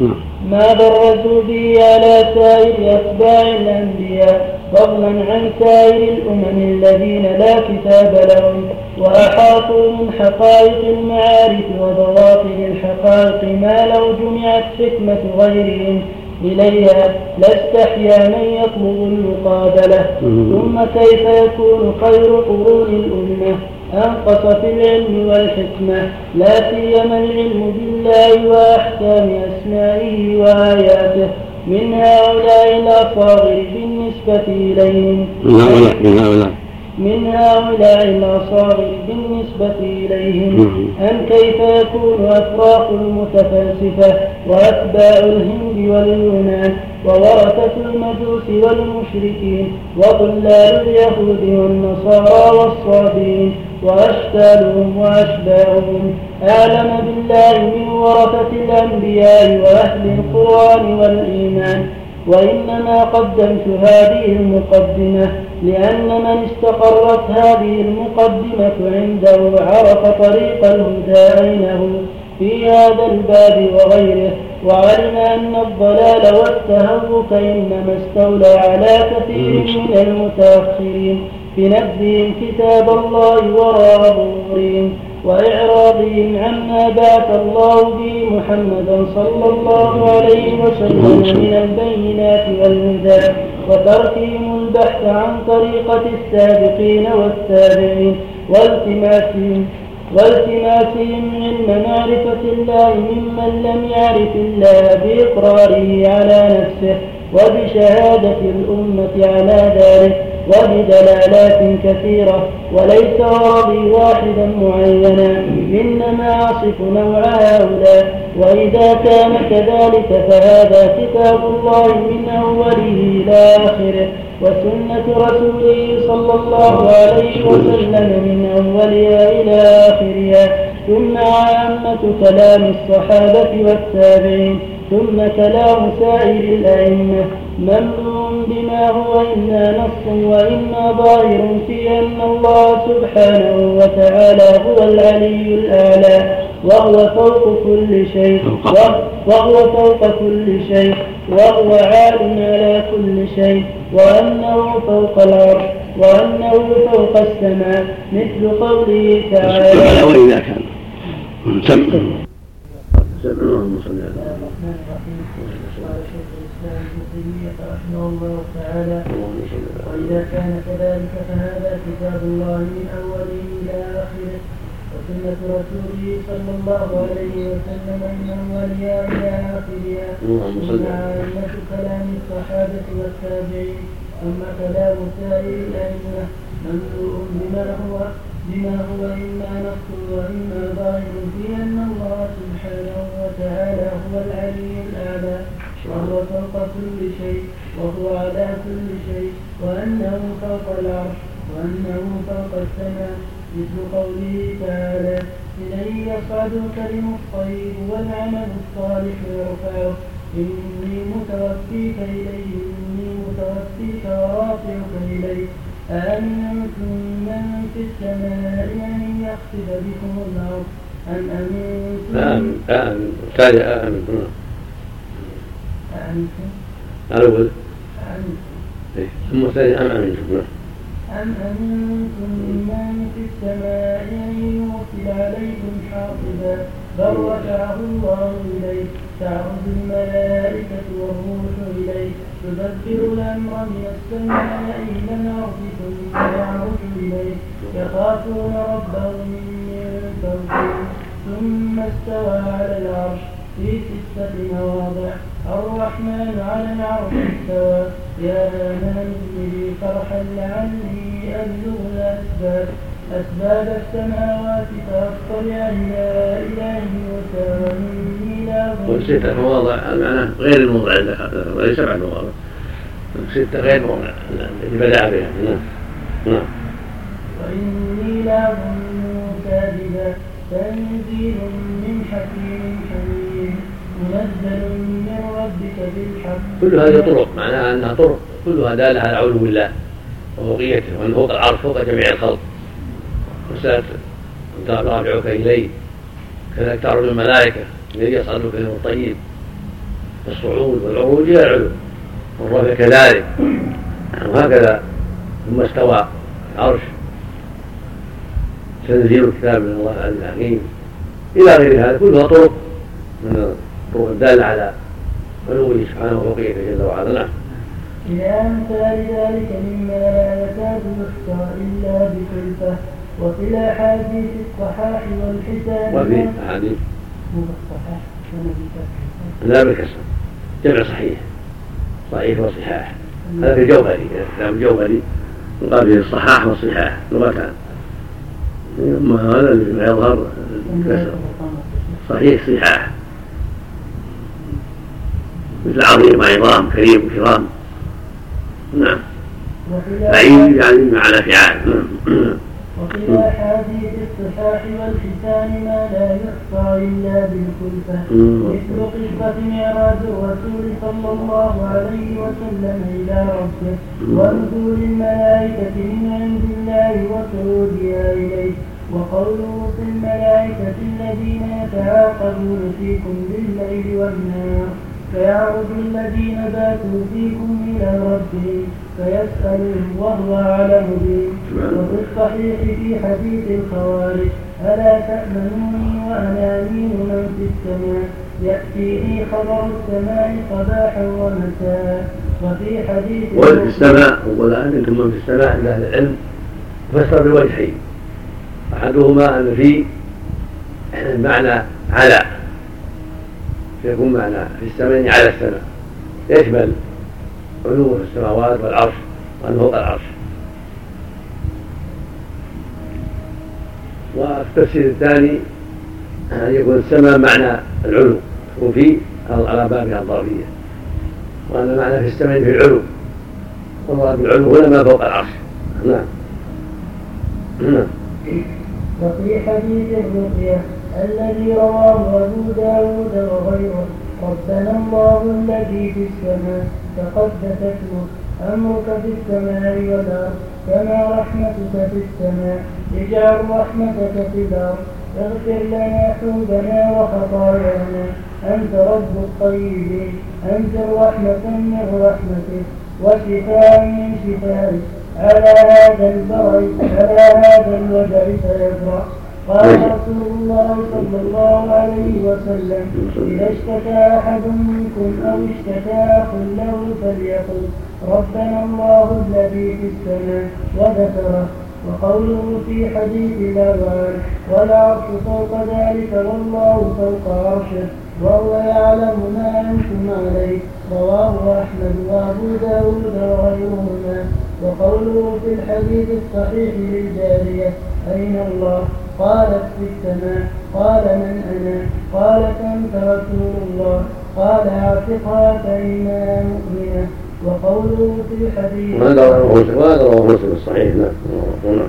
نعم. ما برزوا به على سائر أتباع الأنبياء؟ فضلا عن سائر الأمم الذين لا كتاب لهم وأحاطوا من حقائق المعارف وبواطن الحقائق ما لو جمعت حكمة غيرهم. إليها لاستحيا من يطلب المقابلة. ثم كيف يكون خير قرون الأمة؟ أنقص في العلم والحكمة لا سيما العلم بالله وأحكام أسمائه وآياته. من هؤلاء الأصاغر بالنسبة إليهم. من هؤلاء من هؤلاء. من هؤلاء الأصاغر بالنسبة إليهم. أن كيف يكون أفراق المتفلسفة وأتباع الهند واليونان وورثة المجوس والمشركين وطلاب اليهود والنصارى والصابين وأشكالهم وأشباههم. أعلم بالله من ورثة الأنبياء وأهل القرآن والإيمان. وإنما قدمت هذه المقدمة لأن من استقرت هذه المقدمة عنده عرف طريق الهدى أينه في هذا الباب وغيره وعلم أن الضلال والتهوك إنما استولى على كثير من المتأخرين. بنبذهم كتاب الله وراء ظهورهم وإعراضهم عما بعث الله به محمدا صلى الله عليه وسلم من البينات والهدى وتركهم البحث عن طريقة السابقين والتابعين والتماسهم والتماسهم علم معرفة الله ممن لم يعرف الله بإقراره على نفسه وبشهادة الأمة على ذلك وبدلالات كثيرة وليس غرضي واحدا معينا. إنما أصف نوع هؤلاء وإذا كان كذلك فهذا كتاب الله من أوله إلى آخره وسنة رسوله صلى الله عليه وسلم من أولها إلى آخرها. ثم عامة كلام الصحابة والتابعين. ثم كلام سائر الأئمة. ممنوع بما هو إما نص وإما ظاهر في أن الله سبحانه وتعالى هو العلي الأعلى وهو فوق كل شيء وهو فوق كل شيء وهو عال على كل شيء وأنه فوق العرش وأنه فوق السماء مثل قوله تعالى. وإذا كان اللهم صل على الرحمن الرحيم قال شيخ الاسلام ابن تيميه رحمه الله تعالى واذا كان كذلك فهذا كتاب الله من اوله إلى اخره وسنة رسوله صلى الله عليه وسلم. من أولها إلى آخرها ثم عامة كلام الصحابة والتابعين ثم كلام سائر الأئمة مملوء بما هو بما هو إما نص وإما ظاهر في أن الله سبحانه وتعالى هو العلي الأعلى وهو فوق كل شيء وهو على كل شيء وأنه فوق العرش وأنه فوق السماء مثل قوله تعالى إليه يصعد الكلم الطيب والعمل الصالح يرفعه إني متوفيك إليه إني متوفيك ورافعك إليه أأمنتم من في السماء أن يخسف بكم الأرض أم أمنتم؟ آمن آمن ثاني آمن أأمنتم الأول أأمنتم ثم الثاني أم أمنتم أم أمنتم من في السماء أن يرسل عليكم حاصبا بل رفعه الله إليه تعرض الملائكة والروح إليه تدبر الأمر من السماء إلى الأرض ثم يعرج إليه يخافون ربهم من فوقهم ثم استوى على العرش في ستة مواضع. الرحمن على العرش استوى. يا من لي فرحا لعلي أبلغ الأسباب أسباب السماوات فأطلع إلى إله موسى وإني لا ستة مواضع المعنى غير الموضع عندك غير سبعة مواضع ستة غير موضع التي بدأ بها نعم نعم. وإني لأظنه كاذبا تنزيل من حكيم حميد منزل من ربك بالحق. كل هذه طرق معناها أنها طرق كلها دالة على علو الله وفوقيته وانه فوق العرش فوق جميع الخلق. مسألة رافعك إليه كذلك تعرج الملائكة الذي يصعد الكلم الطيب. الصعود والعروج إلى العلو والرفع كذلك وهكذا ثم استوى العرش. تنزيل الكتاب من الله العزيز الحكيم إلى غير هذا كلها طرق. من الطرق الدالة على علوه سبحانه وفوقيته جل وعلا. نعم. إلى أمثال ذلك مما لا يكاد يخشى إلا بكلفة. وفي الأحاديث الصحاح والحسان وفي أحاديث. مو بالصحاح لا بالكسر جمع صحيح. صحيح وصحاح. هذا في الجوهري. كتاب الجوهري. يقال فيه الصحاح والصحاح لغتان اما هذا اللي يظهر. الكسر صحيح صحاح. مثل عظيم عظام كريم كرام. نعم. بعيد يعني معنى فعال. نعم. وفي الأحاديث الصحاح والحسان ما لا يحصى إلا بالكلفة مثل قصة معراج الرسول صلى الله عليه وسلم إلى ربه. ونزول الملائكة من عند الله وصعودها إليه. وقوله في الملائكة الذين يتعاقبون فيكم بالليل والنهار. فيعرض الذين باتوا فيكم إلى ربهم فيسألهم وهو أعلم بهم وفي الصحيح في حديث الخوارج ألا تأمنوني أمين من في السماء؟ يأتيني خبر السماء صباحا ومساء. وفي حديث وفي السماء ولا أنتم من في السماء عند أهل العلم. فسر بوجهين أحدهما أن في معنى على يكون معنى في السماء على السماء يشمل علو السماوات والعرش وأن فوق العرش والتفسير الثاني أن يكون السماء معنى العلو تكون في على بابها الضربية وأن المعنى في السماء في العلو. والله بالعلو هنا ما فوق العرش. نعم. نعم. وفي حديث الرقية الذي رواه أبو داود وغيره. ربنا الله الذي في السماء تقدست اسمك أمرك في السماء والأرض كما رحمتك في السماء. اجعل رحمتك في الأرض. اغفر لنا حوبنا وخطايانا. أنت رب الطيبين. أنت رحمة من رحمتك وشفاء من شفائك على هذا البرد على هذا الوجع فيبرأ قال رسول الله صلى الله عليه وسلم إذا اشتكى أحد منكم أو اشتكى أخ له فليقل ربنا الله الذي في السماء وذكره. وقوله في حديث الأوان والعرش فوق ذلك والله فوق عرشه وهو يعلم ما أنتم عليه. رواه أحمد وأبو داود وغيرهما. وقوله في الحديث الصحيح للجارية أين الله؟ قالت في السماء قال من أنا؟ قالت أنت رسول الله. قال اعتقها فإنها مؤمنة؟ وقوله في الحديث وهذا رواه مسلم الصحيح؟ نعم.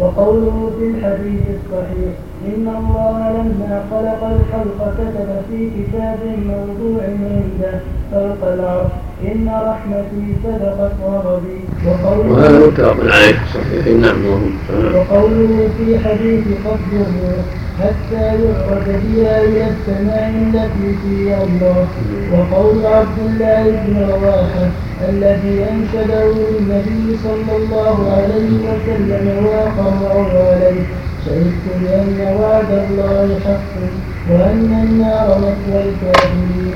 وقوله في الحديث الصحيح إن الله لما خلق الخلق كتب في كتاب موضوع عنده فوق العرش. إن رحمتي سبقت غضبي وقوله متفق عليه صحيح. نعم وقوله في حديث قبض الروح حتى يعرج بها إلى السماء التي فيها الله. وقول عبد الله بن رواحة الذي أنشده النبي صلى الله عليه وسلم وأقره عليه. شهدت بأن وعد الله حق وأن النار مثوى الكافرين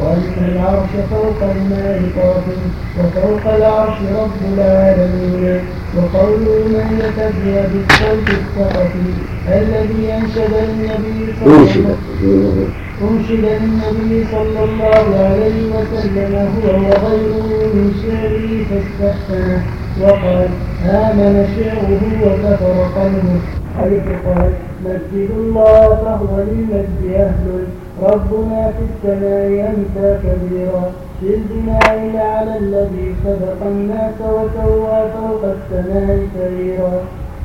وأن العرش فوق الماء قاتل وفوق العرش رب العالمين وقول من يتبع بالصوت السقفي الذي أنشد النبي صلى الله عليه وسلم أنشد النبي صلى الله عليه وسلم هو وغيره من شعره فاستحسنه وقال آمن شعره وكفر قلبه حيث قال مسجد الله فهو للمجد أهل ربنا في السماء أنت كبيرا في البناء على الذي سبق الناس وسوى فوق السماء سريرا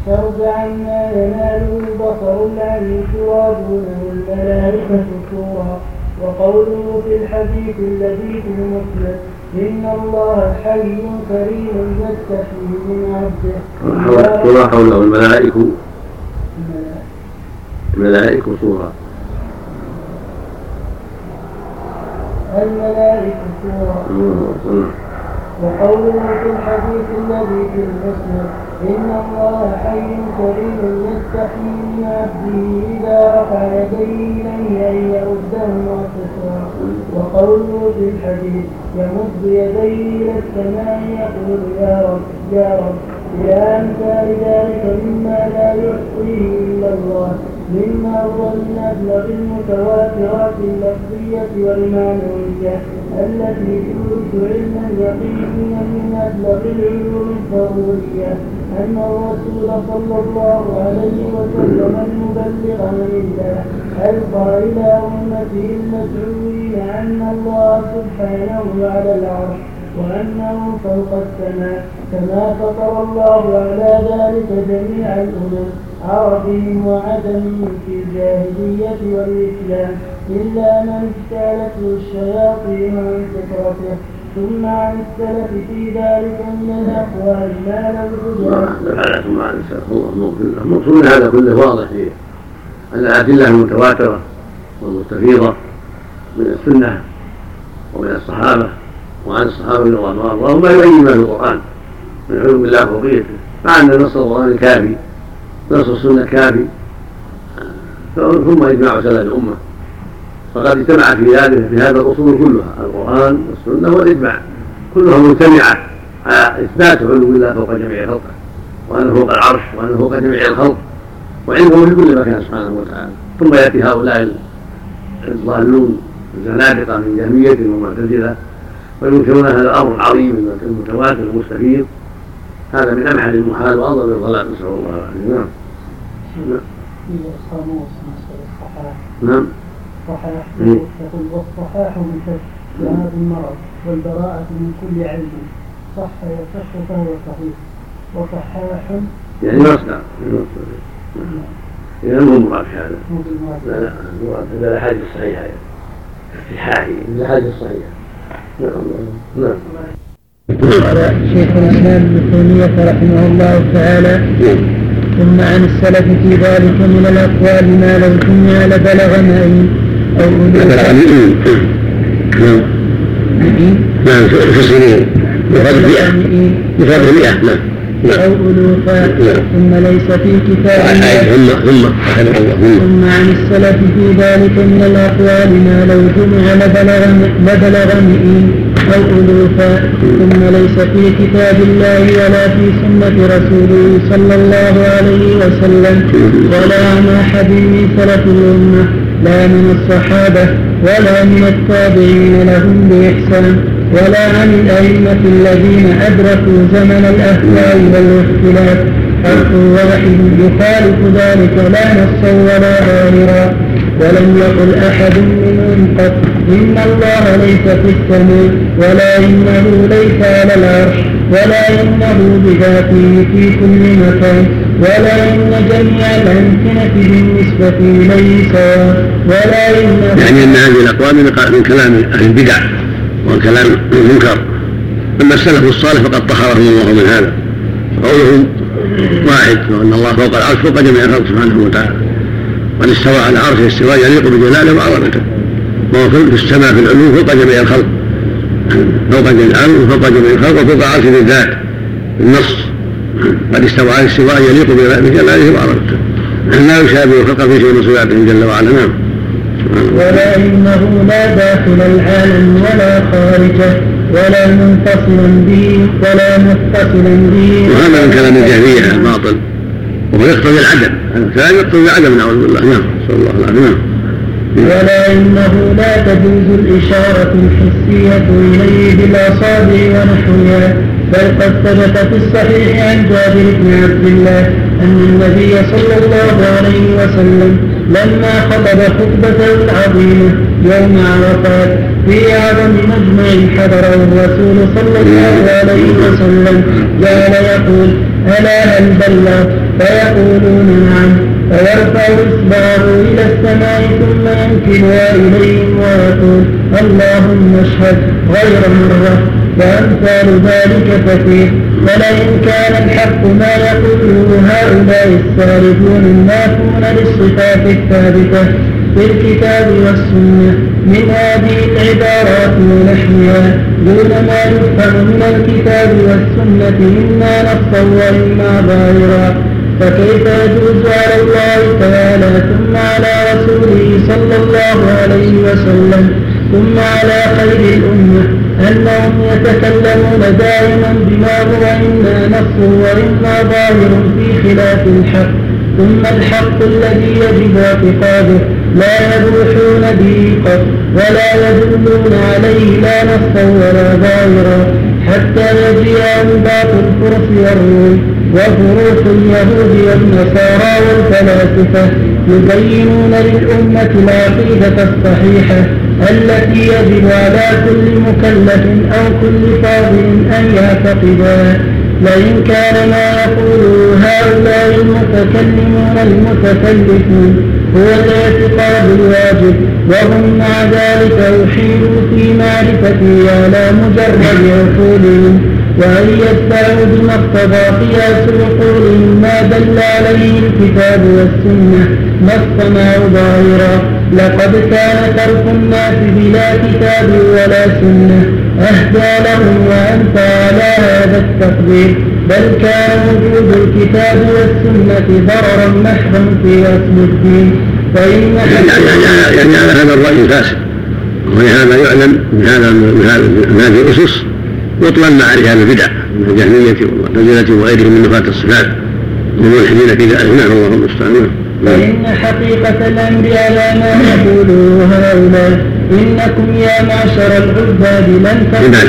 شرج عما يناله البصر العلي ترابونه الملائكة سورا وقوله في الحديث الذي في المسند إن الله حي كريم يستحي من عبده وما حوله الملائكة الملائكة صورا الملائكة صورا وقوله في الحديث الذي في المسند إن الله حي كريم يستحي من عبده إذا رفع يديه إليه أن يردهما صفرا وقوله في الحديث يمد يديه إلى السماء يقول يا رب يا رب إلى أمثال ذلك مما لا يحصيه إلا الله. مما هو من أبلغ المتواترات اللفظية والمعنوية التي تورث علما يقينيا من أبلغ العلوم الضرورية أن الرسول صلى الله عليه وسلم المبلغ من الله ألقى إلى أمته المسعودين أن الله سبحانه على العرش وأنه فوق السماء كما فطر الله على ذلك جميع الأمم. عربهم وعدم في الجاهلية والإسلام إلا من اجتالته الشياطين عن فطرته ثم عن السلف في ذلك من الأقوال ما لم لا ثم عن السلف المقصود هذا كله واضح في الأدلة المتواترة والمستفيضة من السنة ومن الصحابة وعن الصحابة رضي الله عنهم ما يبين ما في القرآن من علوم الله وفوقيته مع أن نص القرآن كافي نص السنة كافي ثم إجماع سلف الأمة. فقد اجتمع في هذه في هذا الأصول كلها القرآن والسنة والإجماع. كلها مجتمعة على إثبات علو الله فوق جميع خلقه وأنه فوق العرش وأنه فوق جميع الخلق وعلمه في كل مكان سبحانه وتعالى. ثم يأتي هؤلاء الضالون الزنادقة من جهمية ومعتزلة وينكرون هذا الأمر العظيم المتواتر المستفيض. هذا من أمحل المحال وأضل الضلال نسأل الله العافية. نعم. نعم. صحاح يقول والصحاح بكشف جهاد المرض والبراءة من كل علم. صح يصح فهو صحيح. وصحاح يعني مصدر إذا مو مراد هذا. لا لا مراد. هذا الأحاديث الصحيحة. في الأحاديث الصحيحة. نعم. نعم. قال شيخ الإسلام ابن تيمية رحمه الله تعالى. ثم عن السلف في ذلك من الأقوال ما لو سمع لبلغ مائين أو نعم نعم في السنين يفرق مئة يفرق مئة نعم أو ألوفا ثم ليس في كتاب ثم ثم ثم عن السلف في ذلك من الأقوال ما لو جمع لبلغ لبلغ مئين أو ألوفا ثم ليس في كتاب الله ولا في سنة رسوله صلى الله عليه وسلم ولا عن أحد من سلف الأمة لا من الصحابة ولا من التابعين لهم بإحسان ولا عن الأئمة الذين أدركوا زمن الأهواء والاختلاف. حرف واحد يخالف ذلك لا نصا ولا ظاهرا ولم يقل أحد قط إن الله ليس في السماء ولا إنه ليس على العرش ولا إنه بذاته في كل مكان ولا إن جميع الأمكنة بالنسبة إليه ولا إن يعني أن هذه الأقوال من كلام أهل البدع والكلام المنكر. أما السلف الصالح فقد طهرهم الله من هذا. قولهم واحد وأن الله فوق العرش فوق جميع الخلق سبحانه وتعالى. وأن استوى على العرش استواء يليق بجلاله وعظمته وهو في السماء في العلو فوق جميع الخلق. فوق جميع الأرض وفوق جميع الخلق وفوق العرش بالذات النص. قد استوى على استواء يليق بجلاله وعظمته لا يشابه الخلق في شيء من صفاته جل وعلا نعم. ولا إنه لا داخل العالم ولا خارجه ولا منفصلا به ولا متصلا به. وهذا من كلام الجهمية الباطل. وهو يقتضي العدم الكلام يقتضي العدم نعوذ بالله. نعم نسأل الله العافية نعم. ولا إنه لا تجوز الإشارة الحسية إليه بالأصابع ونحوها بل قد ثبت في الصحيح عن جابر بن عبد الله أن النبي صلى الله عليه وسلم لما خطب خطبته العظيمة يوم عرفات في أعظم مجمع حضره الرسول صلى الله عليه وسلم جعل يقول ألا هل بلغ فيقولون نعم. فيرفع إصبعه إلى السماء ثم ينكبها إليهم ويقول اللهم اشهد غير مرة وأمثال ذلك كثير. ولئن كان الحق ما يقوله هؤلاء السالكون النافون للصفات الثابتة في الكتاب والسنة. من هذه العبارات ونحوها دون ما يفهم من الكتاب والسنة إما نصا وإما ظاهرا فكيف يجوز على الله تعالى ثم على رسوله صلى الله عليه وسلم ثم على خير الأمة أنهم يتكلمون دائما بما هو إما نص وإما ظاهر في خلاف الحق ثم الحق الذي يجب اعتقاده لا يبوحون به قط ولا يدلون عليه لا نصا ولا ظاهرا حتى يجيء أنباط الفرس والروم وفروس اليهود والنصارى والفلاسفة يبينون للأمة العقيدة الصحيحة التي يجب على كل مكلف أو كل فاضل أن يعتقدها لئن كان ما يقوله هؤلاء المتكلمون المتكلفون هو الاعتقاد الواجب وهم مع ذلك يحيلوا في معرفته على مجرد عقولهم وأن يدفعوا بما اقتضى قياس عقولهم ما دل عليه الكتاب والسنة ما اصطنعوا ظاهرا. لقد كان ترك الناس بلا كتاب ولا سنة أهدى لهم وأنت على هذا التقدير. بل كان وجود الكتاب والسنة ضررا محضا في أصل الدين. فإن يعني, يعني على هذا الرأي فاسد ولهذا يعلم من هذا من هذه الأسس. مع رجال البدع من الجهمية والمعتزلة وغيرهم من نفاة الصفات. والملحدين في ذلك نعم الله المستعان. فإن حقيقة الأمر على ما يقوله هؤلاء. إنكم يا معشر العباد لن تطلبوا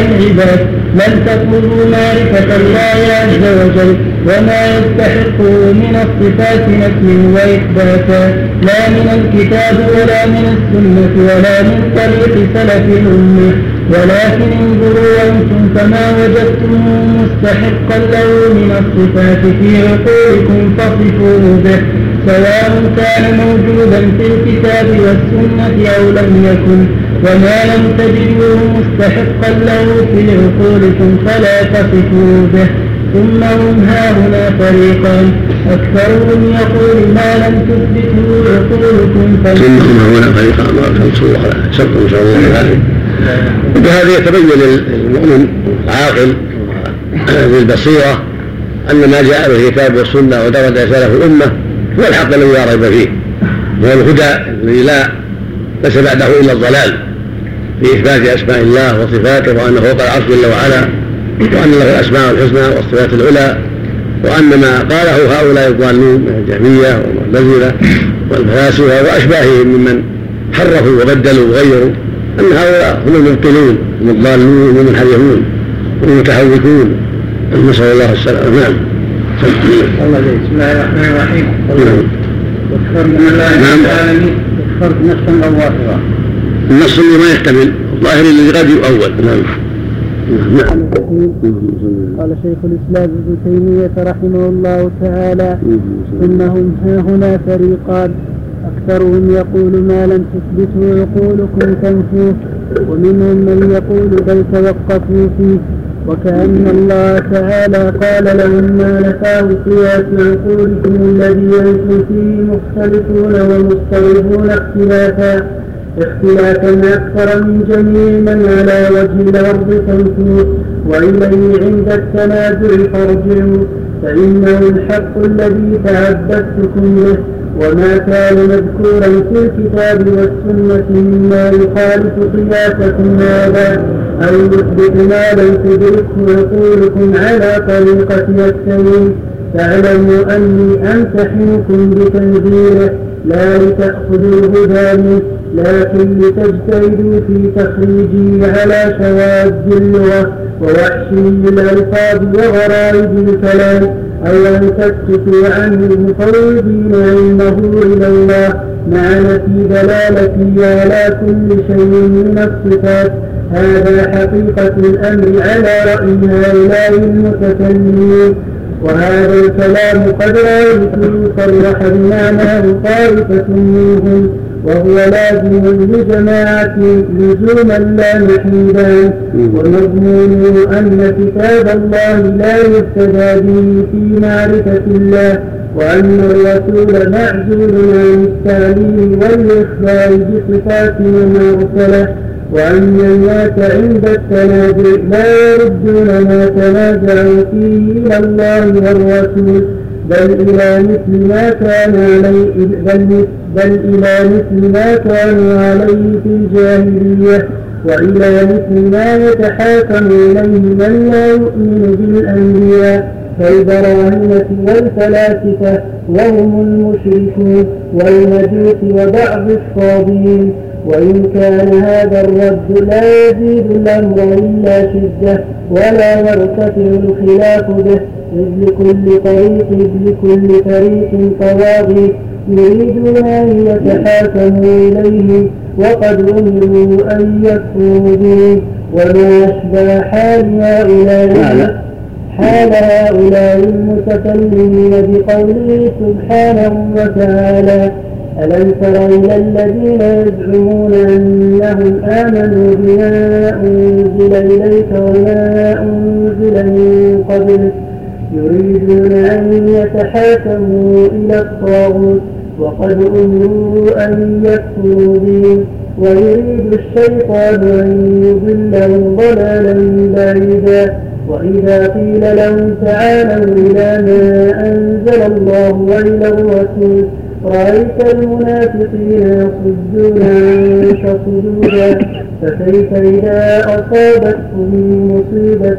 العباد. لن تطلبوا معرفة الله عز وجل وما يستحقه من الصفات نفي وإثباتا لا من الكتاب ولا من السنة ولا من طريق سلف الأمة. ولكن انظروا أنتم فما وجدتم مستحقا له من الصفات في عقولكم فصفوه به سواء كان موجودا في الكتاب والسنة أو لم يكن وما لم تجدوه مستحقا له في عقولكم فلا تصفوا به. ثم هم هاهنا فريقان أكثرهم يقول ما لم تثبته عقولكم ثم هم هاهنا فريقان نسأل الله نسأل وبهذا يتبين للمؤمن العاقل ذي البصيرة أن ما جاء به الكتاب والسنة ودرج رسالة الأمة هو الحق الذي لا ريب فيه. وهو الهدى الذي لا ليس بعده إلا الضلال في إثبات أسماء الله وصفاته وأنه فوق العرش جل وعلا وأن له الأسماء الحسنى والصفات العلى وأن ما قاله هؤلاء الضالون من الجهميه والمعتزله والفلاسفه وأشباههم ممن حرفوا وبدلوا وغيروا إن هؤلاء هم المبطلون هم الضالون هم المنحرفون هم المتحركون. نسأل الله السلامة. نعم. الله بسم الله الرحمن الرحيم. الله نعم. العالمين ذكرت نصا أو ظاهرا النص اللي ما يحتمل الظاهر الذي قد يؤول. نعم. نعم. قال شيخ الإسلام ابن تيمية رحمه الله تعالى إنهم ها هنا فريقان. أكثرهم يقول ما لم تثبته عقولكم تنفوه ومنهم من يقول بل توقفوا فيه. وكأن الله تعالى قال لهم ما نفاه قياس عقولكم الذي أنتم فيه مختلفون ومضطربون اختلافا. اختلافا أكثر من جميع من على وجه الأرض تنفوه وإليه عند التنازع فارجعوا فإنه الحق الذي تعبدتكم به. وما كان مذكورا في الكتاب والسنة مما يخالف قياسكم هذا أو يثبت ما لم تدركه عقولكم على طريقة السبيل فاعلموا أني أمتحنكم بتنزيله لا الهدى منه لكن لتجتهدوا في تخريجه على شواذ اللغة ووحشي الألفاظ وغرائب الكلام. أو أن تسكتوا عنه المفوضين علمه إلى الله مع نفي دلالته على كل شيء من الصفات هذا حقيقة الأمر على رأي هؤلاء المتكلمين وهذا الكلام قد رأيته صرح بمعناه طائفة منهم وهو لازم لجماعة لزوما لا محيدا ومضمونه أن كتاب الله لا يهتدى به في معرفة الله وأن الرسول معزول عن التعليم والإخبار بصفات من أرسله وأن الناس عند التنازع لا يردون ما تنازعوا فيه إلى الله والرسول بل إلى مثل ما كان عليه بل, بل إلى مثل ما كانوا عليه في الجاهلية وإلى مثل ما يتحاكم إليه من لا يؤمن بالأنبياء كالبراهنة والفلاسفة وهم المشركون والمجوس وبعض الصابين وإن كان هذا الرد لا يزيد الأمر إلا شدة ولا يرتفع الخلاف به إذ لكل طريق إذ لكل طريق طواغي يريدون أن يتحاكموا إليه وقد أمروا أن يكفروا به. وما أشبه حال هؤلاء حال هؤلاء المتكلمين بقوله سبحانه وتعالى ألم تر إلى الذين يزعمون أنهم آمنوا بما أنزل إليك وما أنزل من قبلك يريدون أن يتحاكموا إلى الطاغوت. وقد أمروا أن يكفروا به ويريد الشيطان أن يضلهم ضلالا بعيدا. وإذا قيل لهم تعالوا إلى ما أنزل الله وإلى الرسول رأيت المنافقين يصدون عنك صدودا فكيف إذا أصابتهم مصيبة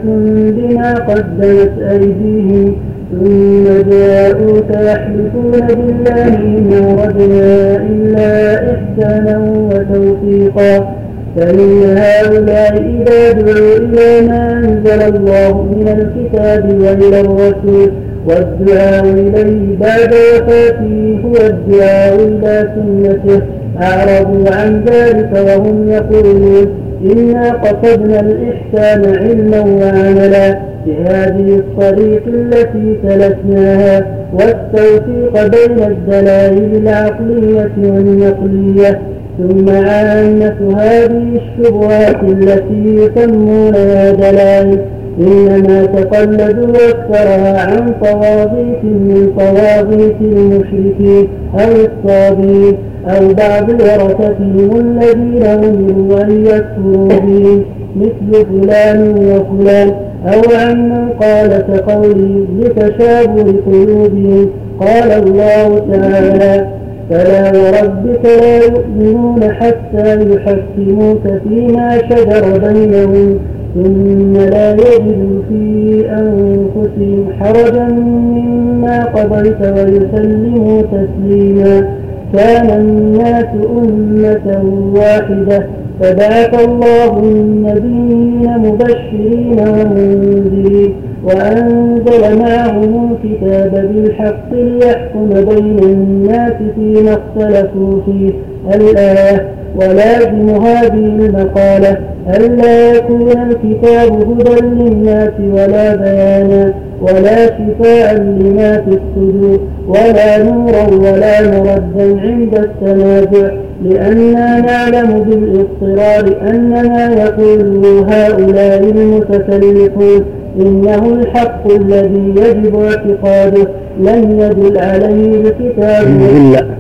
بما قدمت أيديهم؟ ثم جاءوك يحلفون بالله ما ردنا إلا إحسانا وتوفيقا فإن هؤلاء إذا دعوا إلى ما أنزل الله من الكتاب وإلى الرسول والدعاء إليه بعد وفاته هو الدعاء إلى سنته أعرضوا عن ذلك وهم يقولون إنا قصدنا الإحسان علما وعملا بهذه الطريق التي سلكناها والتوفيق بين الدلائل العقلية والنقلية. ثم عامة هذه الشبهات التي يسمونها دلائل إنما تقلدوا أكثرها عن طواغيت من طواغيت المشركين أو الصابين أو بعض ورثتهم الذين أمروا أن يكفروا بهم مثل فلان وفلان. أو عمن قال كقوله لتشابه قلوبهم قال الله تعالى فلا وربك لا يؤمنون حتى يحكموك فيما شجر بينهم ثم لا يجدوا في أنفسهم حرجا مما قضيت ويسلموا تسليما. كان الناس أمة واحدة. فبعث الله النبيين مبشرين ومنذرين وأنزل معهم الكتاب بالحق ليحكم بين الناس فيما اختلفوا فيه. الآية ولازم هذه المقالة ألا يكون الكتاب هدى للناس ولا بيانا ولا شفاء لما في الصدور ولا نورا ولا مردا عند التنازع. لأننا نعلم بالاضطرار أن ما يقوله هؤلاء المتكلفون إنه الحق الذي يجب اعتقاده. لم يدل عليه الكتاب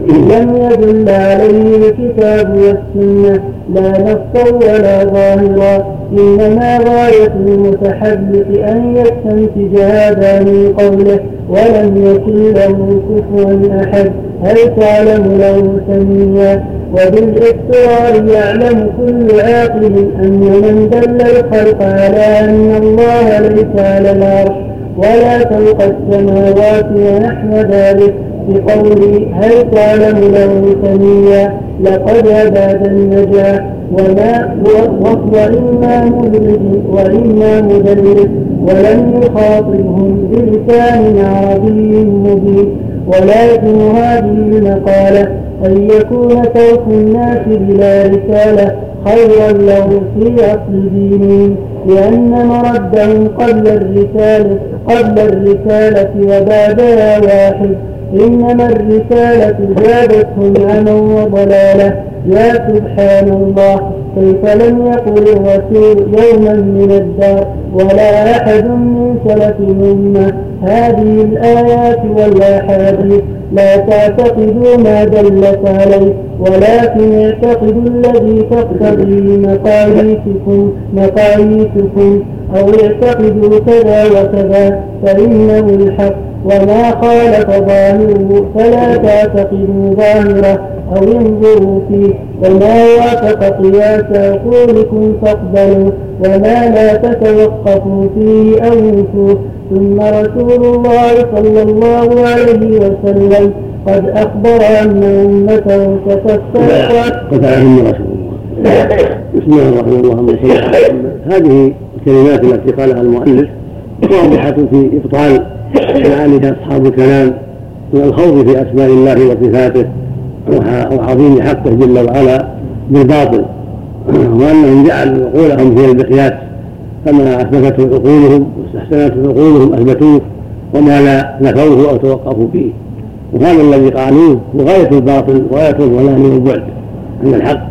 لم يدل عليه الكتاب والسنة. لا نصا ولا ظاهرا. إنما غاية المتحدث أن يستنتج هذا من قوله ولم يكن له كفوا أحد. هل تعلم له سميا؟ وبالاضطرار يعلم كل عاقل أن من دل الخلق على أن الله ليس على العرش ولا فوق السماوات ونحو ذلك بقول هل تعلم له سميا لقد أباد النجاح وما وإما مدرج وإما مدلس ولم يخاطبهم بلسان عربي مبين ولازم هذه المقالة أن يكون ترك الناس بلا رسالة خيرا له في أصل دينهم لأن مردهم قبل الرسالة قبل الرسالة وبعدها واحد. إنما الرسالة زادتهم عما وضلالة يا سبحان الله. كيف لم يقل الرسول يوما من الدار ولا أحد من سلف الأمة. هذه الآيات والأحاديث لا تعتقدوا ما دلت عليه ولكن اعتقدوا الذي تقتضي مقاييسكم مقاييسكم. أو اعتقدوا كذا وكذا فإنه الحق. وما خالف ظاهره فلا تعتقدوا ظاهره أو انظروا فيه. وما وافق قياس عقولكم فاقبلوا وما لا تتوقفوا فيه أو انفوه ثم رسول الله صلى الله عليه وسلم قد أخبر أن أمته ستفترق قد علم رسول الله. بسم الله الرحمن الرحيم. هذه الكلمات التي قالها المؤلف واضحة في إبطال عليه أصحاب الكلام من الخوض في أسماء الله وصفاته وعظيم حقه جل وعلا بالباطل. [clears throat] وأنهم جعلوا عقولهم هي المقياس فما أثبتته عقولهم واستحسنته عقولهم أثبتوه وما لا نفوه أو توقفوا فيه. وهذا الذي قالوه هو غاية الباطل وغاية الضلال والبعد عن الحق.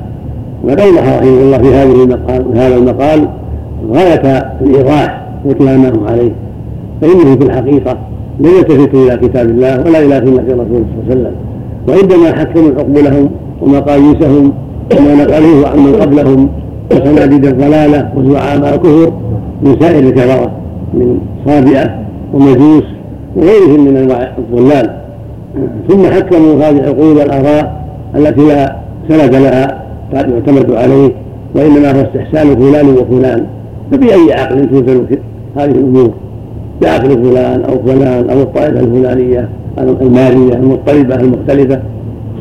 وقد أوضح رحمه الله في هذه المقال هذا المقال غاية الإيضاح وكلامه عليه. فإنه في الحقيقة لم يلتفتوا إلى كتاب الله ولا إلى سنة رسوله صلى الله عليه وسلم. وعندما حكموا عقولهم ومقاييسهم وما نقلوه عن من قبلهم وسناديد الضلالة وزعماء الكفر من سائر الكفره من صابئة ومجوس وغيرهم من أنواع الضلال. ثم حكموا هذه العقول والآراء التي لا سند لها يعتمد عليه وإنما هو استحسان فلان وفلان. فبأي عقل توزن هذه الأمور؟ بعقل فلان أو فلان أو الطائفة الفلانية الماليه المضطربة المختلفة.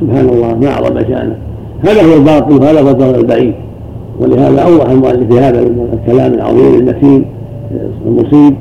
سبحان الله ما أعظم شأنه. هذا هو الباطل وهذا هو الضرر البعيد. ولهذا أوضح المؤلف في هذا الكلام العظيم المتين المصيب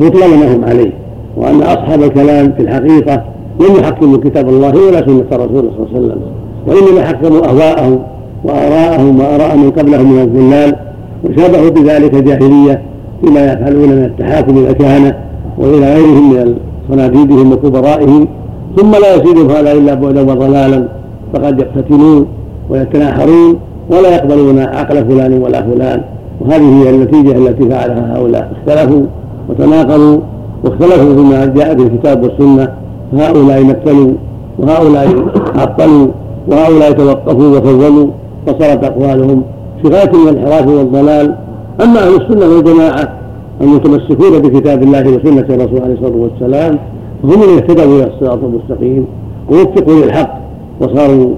بطلان ما هم عليه. وأن أصحاب الكلام في الحقيقة لم يحكموا كتاب الله ولا سنة الرسول صلى الله عليه وسلم. وإنما حكموا أهواءهم وآراءهم وآراء من قبلهم من الضلال وشابهوا بذلك الجاهلية فيما يفعلون من التحاكم إلى الكهنه وإلى غيرهم من صناديدهم وكبرائهم ثم لا يزيدهم هذا إلا بعدا وضلالا فقد يقتتلون ويتناحرون ولا يقبلون عقل فلان ولا فلان. وهذه هي النتيجة التي فعلها هؤلاء. اختلفوا وتناقضوا واختلفوا فيما جاء في الكتاب والسنة فهؤلاء مثلوا وهؤلاء عطلوا وهؤلاء توقفوا وفضلوا فصارت أقوالهم في غايه من الانحراف والضلال. أما أهل السنة والجماعة المتمسكون بكتاب الله وسنة الرسول عليه الصلاة والسلام هم من اهتدوا إلى الصراط المستقيم ووفقوا للحق وصاروا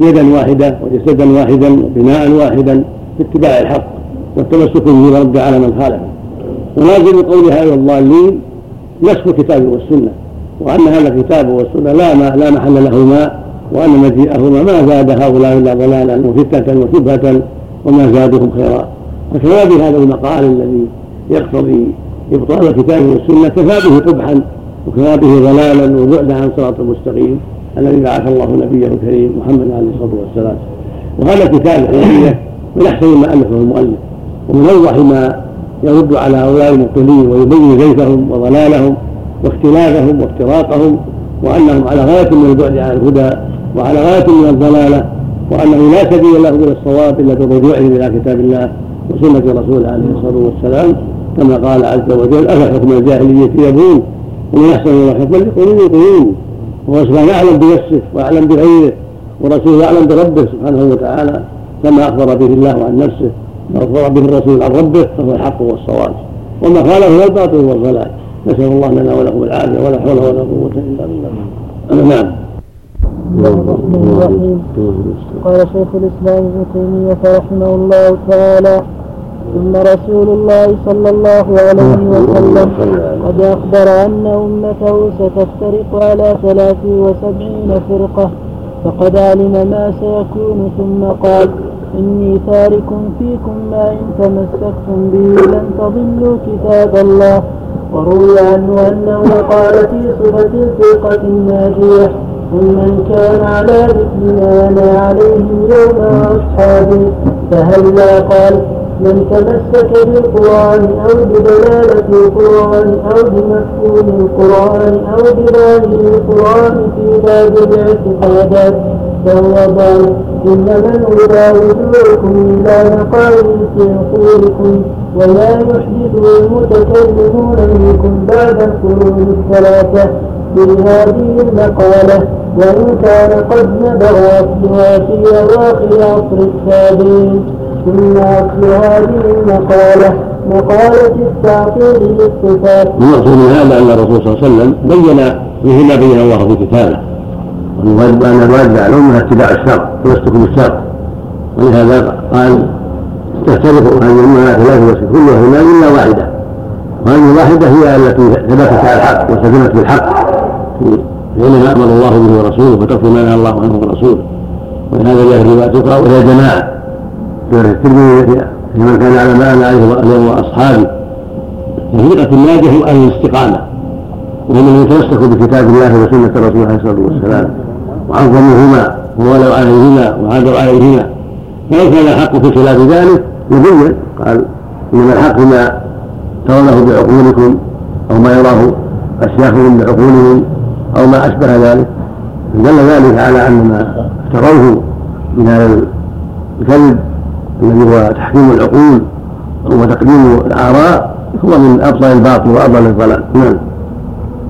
يدا واحدة وجسدا واحدا وبناء واحدا في اتباع الحق والتمسك به ورد على من خالفه. ولازم قول هؤلاء الضالين نسخ الكتاب والسنة وأن هذا الكتاب والسنة لا ما لا محل لهما وأن مجيئهما ما زاد هؤلاء إلا ضلالا وفتنة وشبهة وما زادهم خيرا. فكفى بهذا المقال الذي يقتضي إبطال الكتاب والسنة كفى به قبحا وكفى به ضلالا وبعدا عن صراط المستقيم الذي بعث الله نبيه الكريم محمد عليه الصلاة والسلام. وهذا الكتاب الحنفيه من أحسن ما ألفه المؤلف ومن أوضح ما يرد على هؤلاء المبطلين ويبين زيفهم وضلالهم واختلافهم وافتراقهم وأنهم على غاية من البعد عن الهدى وعلى غاية من الضلالة وأنه لا سبيل له إلى الصواب إلا برجوعهم إلى كتاب الله وسنه رسوله عليه الصلاة والسلام كما قال عز وجل أفحكم الجاهلية يبون ومن أحسن الله حكما لقلوب يقولون. وهو سبحانه أعلم بنفسه وأعلم بغيره ورسوله أعلم بربه سبحانه وتعالى كما أخبر به الله عن نفسه واخبر به الرسول عن ربه فهو الحق والصواب. وما خالفه هو الباطل والضلال نسأل الله لنا ولكم العافية ولا حول ولا قوة إلا بالله. نعم. قال شيخ الإسلام ابن تيمية رحمه الله تعالى ثم رسول الله صلى الله عليه وسلم قد أخبر أن أمته ستفترق على ثلاث وسبعين فرقة فقد علم ما سيكون ثم قال إني تارك فيكم ما إن تمسكتم به لن تضلوا كتاب الله. وروي عنه أنه قال في صفة الفرقة الناجية ومن كان على ما أنا عليه يوم أصحابي فهلا قال من تمسك بالقرآن أو بدلالة القرآن أو بمفهوم القرآن أو بظاهر القرآن في باب الاعتقادات فهو ضال إنما الهدى رجوعكم إلى مقاييس عقولكم ولا يحدث المتكلمون منكم بعد القرون الثلاثة. في هذه المقالة وإن كان قد نبغ أصلها في أواخر عصر التابعين ثم أصل هذه المقالة مقالة التعطيل للصفات. المقصود من هذا أن الرسول صلى الله عليه وسلم بين مثل ما بين الله في كتابه. وأن الواجب على الأمة اتباع الشرع تمسك بالشرع ولهذا قال تختلف هذه الأمة ثلاث كلها هنا إلا واحدة. وهذه الواحدة هي التي ثبتت على الحق وسلمت بالحق. حينما أمر الله به ورسوله وترك ما نهى الله عنه ورسوله. ولهذا جاء في رواية أخرى وهي جماعة. في الترمذي لمن كان على ما أنا عليه اليوم وأصحابي. الفرقه الناجيه أهل الاستقامة. وهم من يتمسكوا بكتاب الله وسنة الرسول عليه الصلاة والسلام. وعظموهما وولوا عليهما وعادوا عليهما. فلو كان الحق في خلاف ذلك يبين قال إنما الحق ما ترونه بعقولكم أو ما يراه أشياخهم بعقولهم أو ما أشبه ذلك. دل ذلك على أن ما افتروه من هذا الكذب الذي هو تحكيم العقول وتقديم الآراء هو من أبطل الباطل وأبطل الضلال. نعم.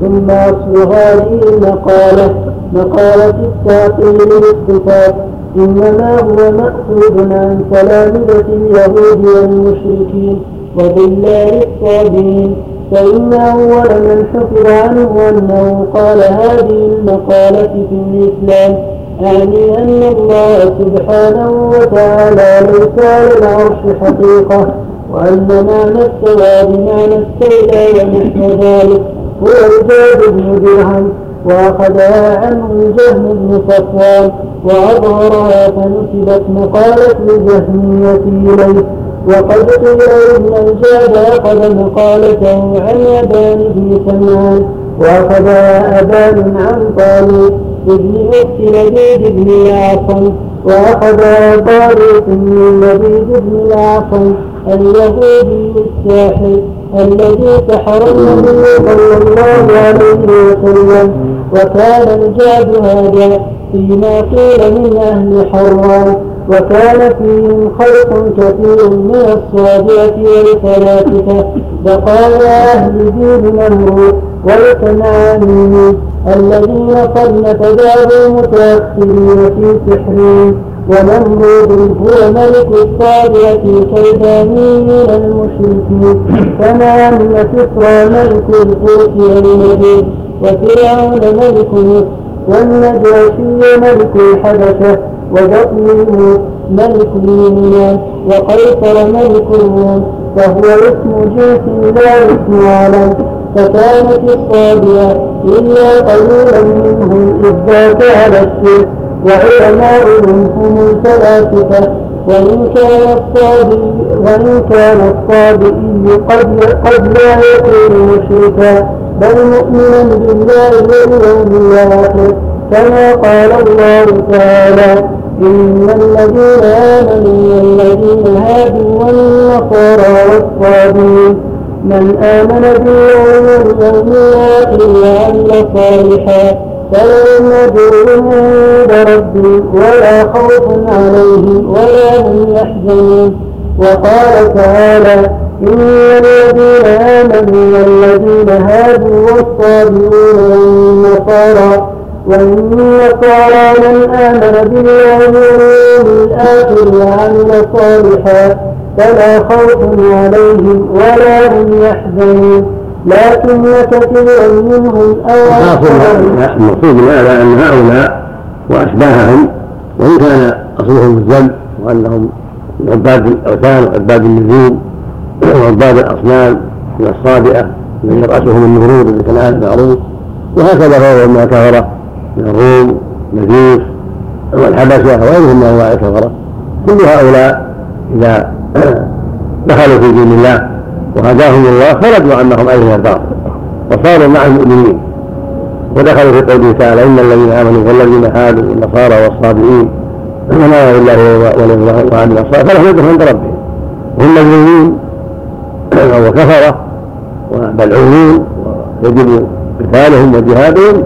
ثم اصل هذه المقاله مقالة التعطيل للصفات إنما هو مأخوذ عن تلامذة اليهود والمشركين وضلال الصابرين فإن أول من حفظ عنه أنه قال هذه المقالة في الإسلام. أعني أن الله سبحانه وتعالى ليس على العرش حقيقة وأن معنى استوى بمعنى استولى ونحو ذلك هو زاد بن درهم وأخذها عنه الجهم بن صفوان وأظهرها فنسبت مقالة الجهمية إليه وقد قيل إن الجاد أخذ مقالته عن أبان بن سمعان وأخذها أبان عن طالب ابن أخت لبيد بن الأعصم وأخذها طارق من لبيد بن الأعصم اليهودي الساحر الذي سحر النبي صلى الله عليه وسلم وكان الجاد هذا فيما قيل من أهل حران وكان فيهم خلق كثير من الصابئة والفلاسفة بقايا أهل دين نمرود والكنعانيين الذين قد نتجاوزوا المتأخرين في سحرهم ونمرود هو ملك الصابئة الكيدانيين المشركين. كما أن كسرى ملك الفرس والنبي وفرعون ملك مصر والنجاشي ملك الحبشة وبطنه ملك اليمنان وقيصر ملك الروم وهو اسم جنس لا اسم علم فكانت الصابئة إلا قليلا منهم إذ ذاك على الشرك وعلماؤهم هم الفلاسفة وإن كان الصابئ وإن كان الصابئي قد قد لا يكون مشركا بل مؤمنا بالله واليوم الآخر. كما قال الله تعالى إن الذين آمنوا والذين هادوا والنصارى والصابين من آمن بالله واليوم الآخر وعمل صالحا فلهم أجرهم عند ربهم ولا خوف عليهم ولا هم يحزنون. وقال تعالى إن الذين آمنوا والذين هادوا والصابئون والنصارى والنصارى من آمن بالله واليوم الآخر وعمل صالحا فلا خوف عليهم ولا هم يحزنون. لكن كثيرا منهم المقصود من هذا أن هؤلاء وأشباههم وإن كان أصلهم الذنب وأنهم عباد الأوثان وعباد النجوم وعباد الأصنام من الصابئة الذي رأسهم النمرود الذي كان المعروف. وهكذا غيرهم من الكفرة من الروم مجوس والحبشة وغيرهم من أنواع الكفرة. كل هؤلاء إذا دخلوا في دين الله وهداهم الله خرجوا عنهم أيها الباطل وصاروا مع المؤمنين ودخلوا في قوله تعالى إن الذين آمنوا والذين هادوا والنصارى والصابئين من آمن بالله وعمل الصالحات فلهم أجر عند ربهم وهم مجنونين وكفرة وملعونون ويجب قتالهم وجهادهم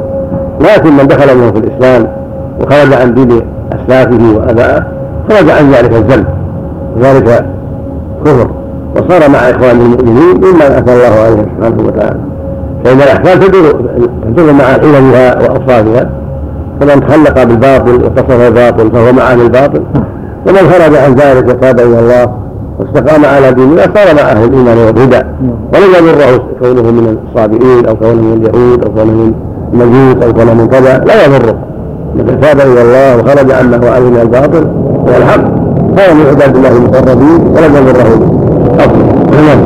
لكن من دخل منهم في الإسلام وخرج عن دين أسلافه وأبائه خرج عن ذلك الذنب وذلك كفر وصار مع إخوانه المؤمنين مما أتى الله عليه سبحانه وتعالى. فإن الأحكام تدور تدور مع حلمها وأوصافها فمن تخلق بالباطل واتصف الباطل فهو مع أهل الباطل. ومن خرج عن ذلك وتاب إلى الله واستقام على دين الله صار مع أهل الإيمان والهدى. ولم يضره كونه من الصابئين أو كونه من اليهود أو كونه من المجوس أو كونه من كذا لا يضره. من تاب إلى الله وخرج عنه وعلم الباطل والحق فهو من عباد الله المقربين ولم يضره نعم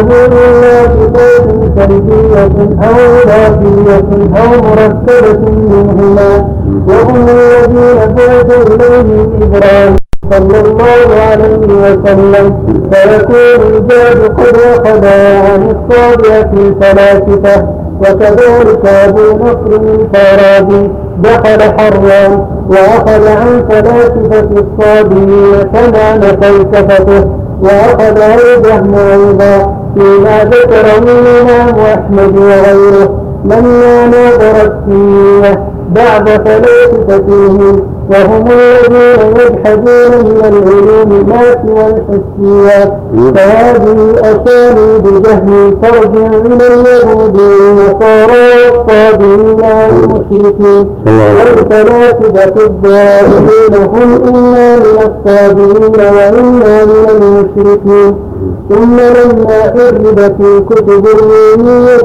إلا صفات سلبية أو إضافية أو مركبة منهما وهم الذين فات إليهم إبراهيم صلى الله عليه وسلم فيكون الجاد قد أخذ عن الصابئة الفلاسفة وكذلك أبو نصر الفارابي دخل حرا وأخذ عن فلاسفة الصابين تمام فلسفته وأخذ الجهم أيضا فيما ذكره الإمام أحمد وغيره لما ناظر السنية بعد فلاسفتهم وهم الذين يجحدون من العلوم ما سوى الحسيات فهذه أساليب جهل ترجع إلى اليهود والنصارى والصابرين والمشركين. والفلاسفة الظاهرين هم إما من الصابرين وإما من المشركين. ثم لما حربت الكتب الرومية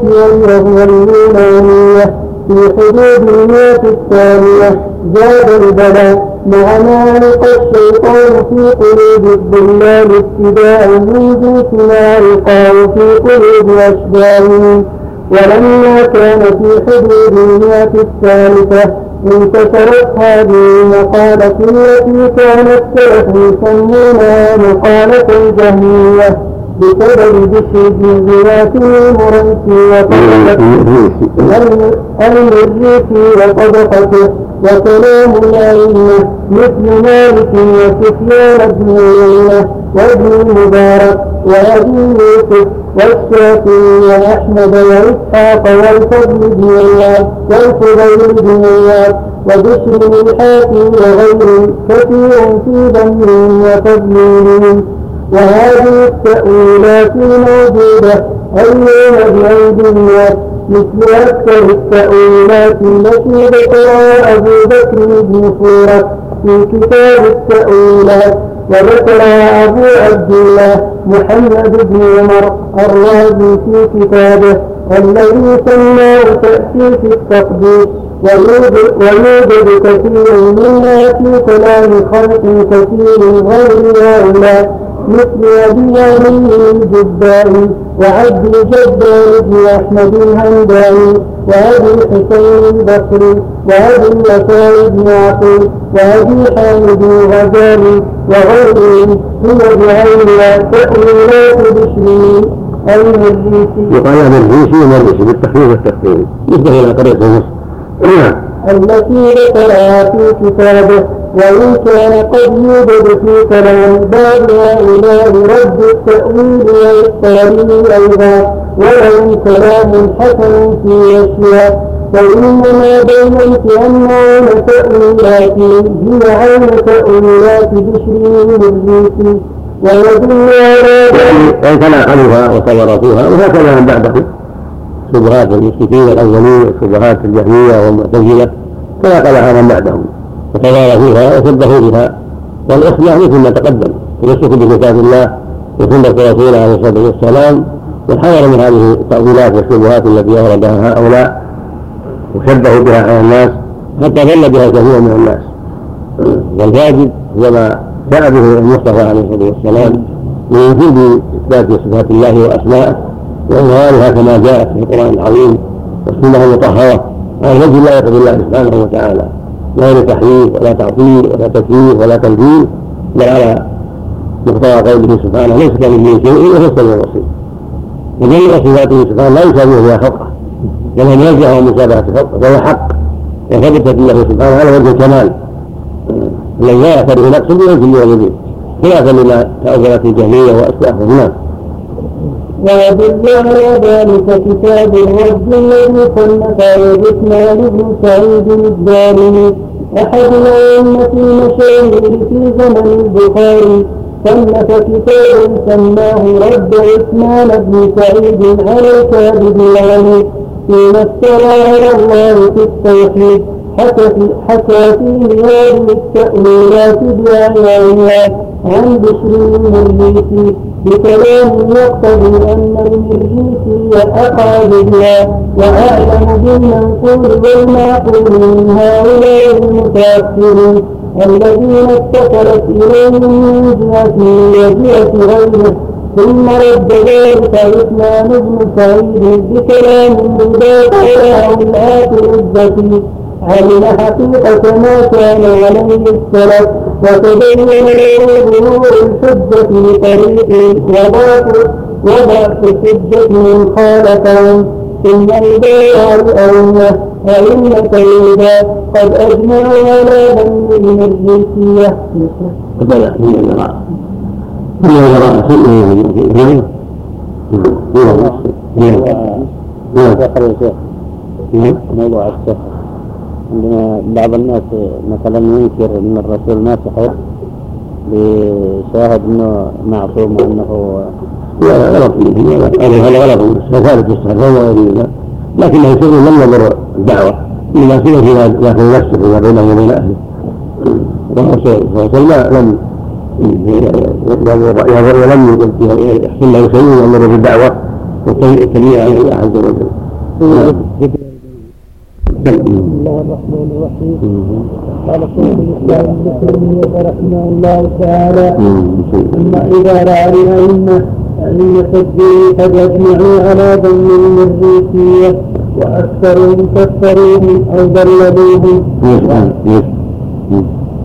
واليهودية في حدود المئة الثانية زاد البلاء مع ما ألقى الشيطان في قلوب الضلال جنس ما ألقاه في قلوب أشباههم ولما كان في حدود المئة الثالثة انتشرت هذه المقالة التي كان السلف يسمونها مقالة الجهمية. بسبب ذكر جزئيات المريسي وطبقته المريسي وطبقته وكلام الأئمة مثل مالك وسفيان بن عيينة وابن المبارك وأبي يوسف والشافعي وأحمد وإسحاق والفضل بن عياض والفضيل بن عياض وبشر الحافي وغيره كثير في ذمهم وتضليلهم وهذه التأويلات موجودة. اليوم بأيدي الناس مثل أكثر التأويلات التي ذكرها أبو بكر بن فورة في كتاب التأويلات وذكرها أبو عبد الله محمد بن عمر الرازي في كتابه الذي سماه تأسيس التقديس. ويوجد كثير منها في كلام خلق كثير غير هؤلاء. مثل أبي علي وعبد الجبار بن أحمد الهمداني وأبي الحسين البصري وأبي الوفاء بن عقيل وأبي حامد الغزالي وغيرهم هي بعينها تأويلات بشري المريسي يقال هذا الريسي ومريسي بالتخفيف والتخفيف نسبة إلى قرية مصر التي ذكرها في كتابه وإن كان قد يوجد في كلام بعض هؤلاء رد التأويل والتأويل أيضا ولهم كلام حسن في أشياء فإنما بينت أنه تأويلات هي عين تأويلات بشر الريسي ويدل على ذلك أي تناقلوها وتورطوها وهكذا من بعدهم. شبهات المشركين الأولين وشبهات الجهمية والمعتزلة تناقلها من بعدهم. وتغار فيها وشبهوا بها. والإصلاح مثل ما تقدم. التمسك بكتاب الله وسنة رسوله عليه الصلاة والسلام والحذر من هذه التأويلات والشبهات التي أوردها هؤلاء. وشبهوا بها على الناس. حتى ظل بها كثير من الناس. والواجب هو ما جاء به المصطفى عليه الصلاة والسلام من وجود إثبات صفات الله وأسمائه. وإظهارها كما جاءت في القرآن العظيم والسنة المطهرة. على وجه لا يقضي الله سبحانه وتعالى. لا لتحريف ولا تعطيل ولا تكييف ولا تنزيل بل على مقتضى قوله سبحانه ليس كمثله شيء وهو السميع البصير. وجميع صفاته سبحانه لا يشابه بها خلقه. بل ان ينزه من مشابهه خلقه فهو حق. وثبتت له سبحانه على وجه الكمال. الذي لا يعترف نقص بوجه وجهه خلافا لما تأولت وأشباههم نعم ويدل على ذلك كتاب الرد الذي صنف عثمان بن سعيد الدارمي أحد الأئمة المشاهير في زمن البخاري صنف كتابا سماه رد عثمان بن سعيد على الكاذب العنيف فيما افترى على الله في التوحيد حكى حكى فيه هذه التأويلات بأعيانها عن بشر المريسي بكلام يقتضي أن المريسي أقع بالله وأعلم بالمنقول والمعقول من هؤلاء المتأخرين الذين اتصلت إليهم من جهة وجهة غيره ثم رد ذلك عثمان بن سعيد بكلام يدافع له الآخر الذكي علم حقيقة ما كان عليه السلف وتبين له ظهور الحجة بطريق وضعف وضعف الحجة من خالفهم ثم إذا الأولى وإنك إذا قد أجمعوا على ذنب الريسية فبدا من الجراء من الجراء نعم نعم ذكر يا شيخ نعم موضوع السحر عندنا بعض الناس مثلا ينكر أن الرسول ما سحر لشاهد إنه معصوم وأنه لا غلط هذا غلط ثابت السحر فهو يريد لكنه سر لم يضر الدعوة. إنما سر فيما داخل نفسه فيما بينه وبين أهله. والرسول صلى الله عليه وسلم لم ولم يحصل له شيء يامر بالدعوة. والتبليغ عن الله عز وجل. بسم الله الرحمن الرحيم قال شيخ الاسلام ابن تيميه رحمه الله تعالى اما اذا راى الائمه ائمه الدين قد أجمعوا على ذم المريسيه واكثرهم كفروهم أو ضللوهم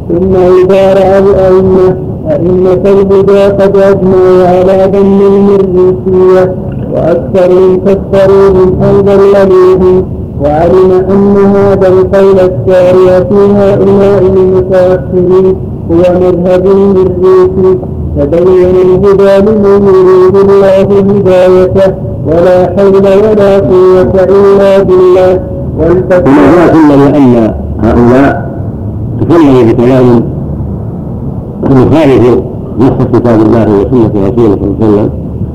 ثم اذا راى الائمه ائمه الهدى قد اجمعوا على ذم المريسيه واكثرهم كفروهم أو ضللوهم وعلم أن هذا القول الساري في هؤلاء المتأخرين هو مذهب للريح تبين الهدى لمن يريد الله هدايته ولا حول ولا قوة إلا بالله. والفتوى وما ثم لأن هؤلاء تكلموا بكلام يخالف نص كتاب الله وسنة رسوله صلى الله عليه وسلم.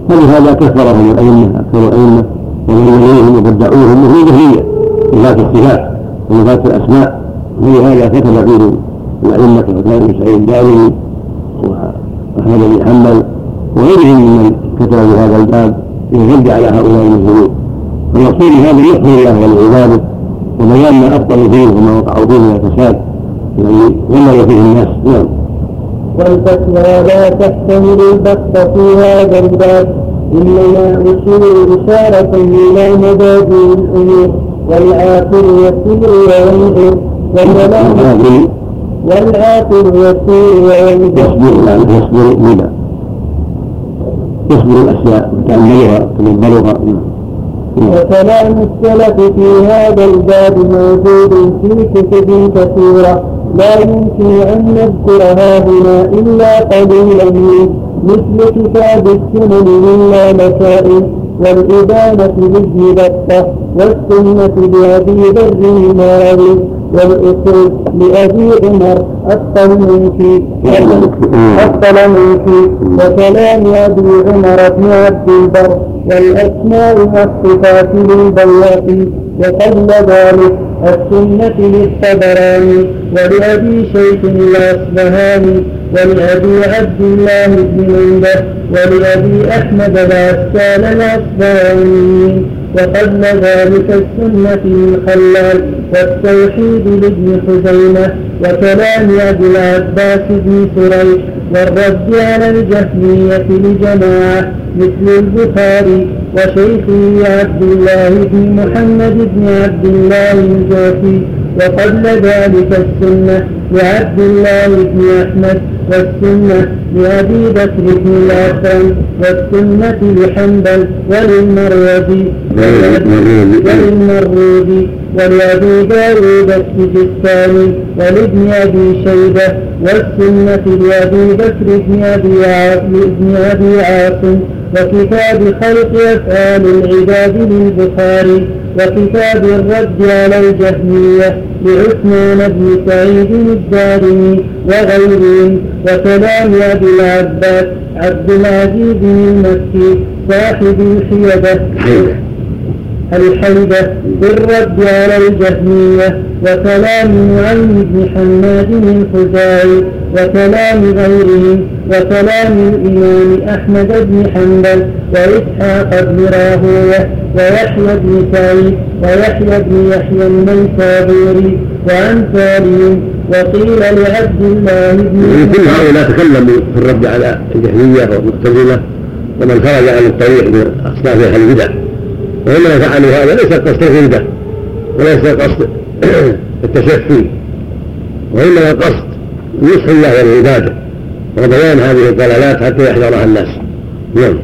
فلهذا كفرهم الأئمة أكثر الأئمة ومن يليهم وبدعوهم مثل الجهمية صفات الصفات وصفات الأسماء ولهذا كتب فيه الأئمة وكان بن سعيد الدارمي وأحمد بن حنبل وغيرهم ممن كتبوا هذا الباب للرد على هؤلاء المسلمين والمقصود هذا يخبر الله ولعباده وبيان ما أبطلوا فيه وما وقعوا فيه من الفساد الذي غلظ فيه الناس. نعم. والفتوى لا تحتمل البحث في هذا الباب إنما أشير إشارة إلى مبادئ الأمور. وينظر وكلام والعاقل يسير وينظر يصبر يصبر بلا يصبر الأشياء يتاملها يتدبرها وكلام السلف في هذا الباب موجود في كتب كثيرة. لا يمكن أن نذكرها هنا إلا قليلا. منه مثل كتاب السنن إلا مسائل. والإبانة لابن بطة والسنة لأبي ذر الماوي والأصول لأبي عمر الطلمنكي الطلمنكي وكلام أبي عمر بن عبد البر والأسماء والصفات للبواقي وقبل ذلك السنة للطبراني ولأبي شيخ الأصبهاني ولأبي عبد الله بن منده ولأبي أحمد العسال الأصبهاني وقبل ذلك السنة للخلال والتوحيد لابن خزيمة وكلام أبي العباس بن سريج والرد على الجهمية لجماعة مثل البخاري وشيخه عبد الله بن محمد بن عبد الله الجوفي وقبل ذلك السنة لعبد الله بن أحمد والسنة لأبي بكر بن الأكرم والسنة لحنبل وللمروزي وللمروزي ولأبي داود السجستاني ولابن أبي شيبة والسنة لأبي بكر بن أبي بن أبي عاصم وكتاب خلق أفعال العباد للبخاري وكتاب الرد على الجهمية لعثمان بن سعيد الدارمي وغيرهم وكلام أبي العباس عبد العزيز المكي صاحب الحيدة الحيدة بالرد على الجهمية وكلام نعيم بن حماد الخزاعي وكلام غيرهم وكلام الإمام أحمد بن حنبل وإسحاق بن راهوية ويحيى بن سعيد ويحيى بن يحيى النيسابوري وأمثالهم وقيل لعبد الله بن كل هؤلاء تكلموا في الرد على الجهمية والمعتزلة ومن خرج عن الطريق من أصناف أهل البدع. وإنما فعلوا هذا ليس قصد الغلبة وليس قصد [clears throat] التشفي. وإنما قصد نصح الله والعبادة وبيان هذه الضلالات حتى يحذرها الناس. نعم.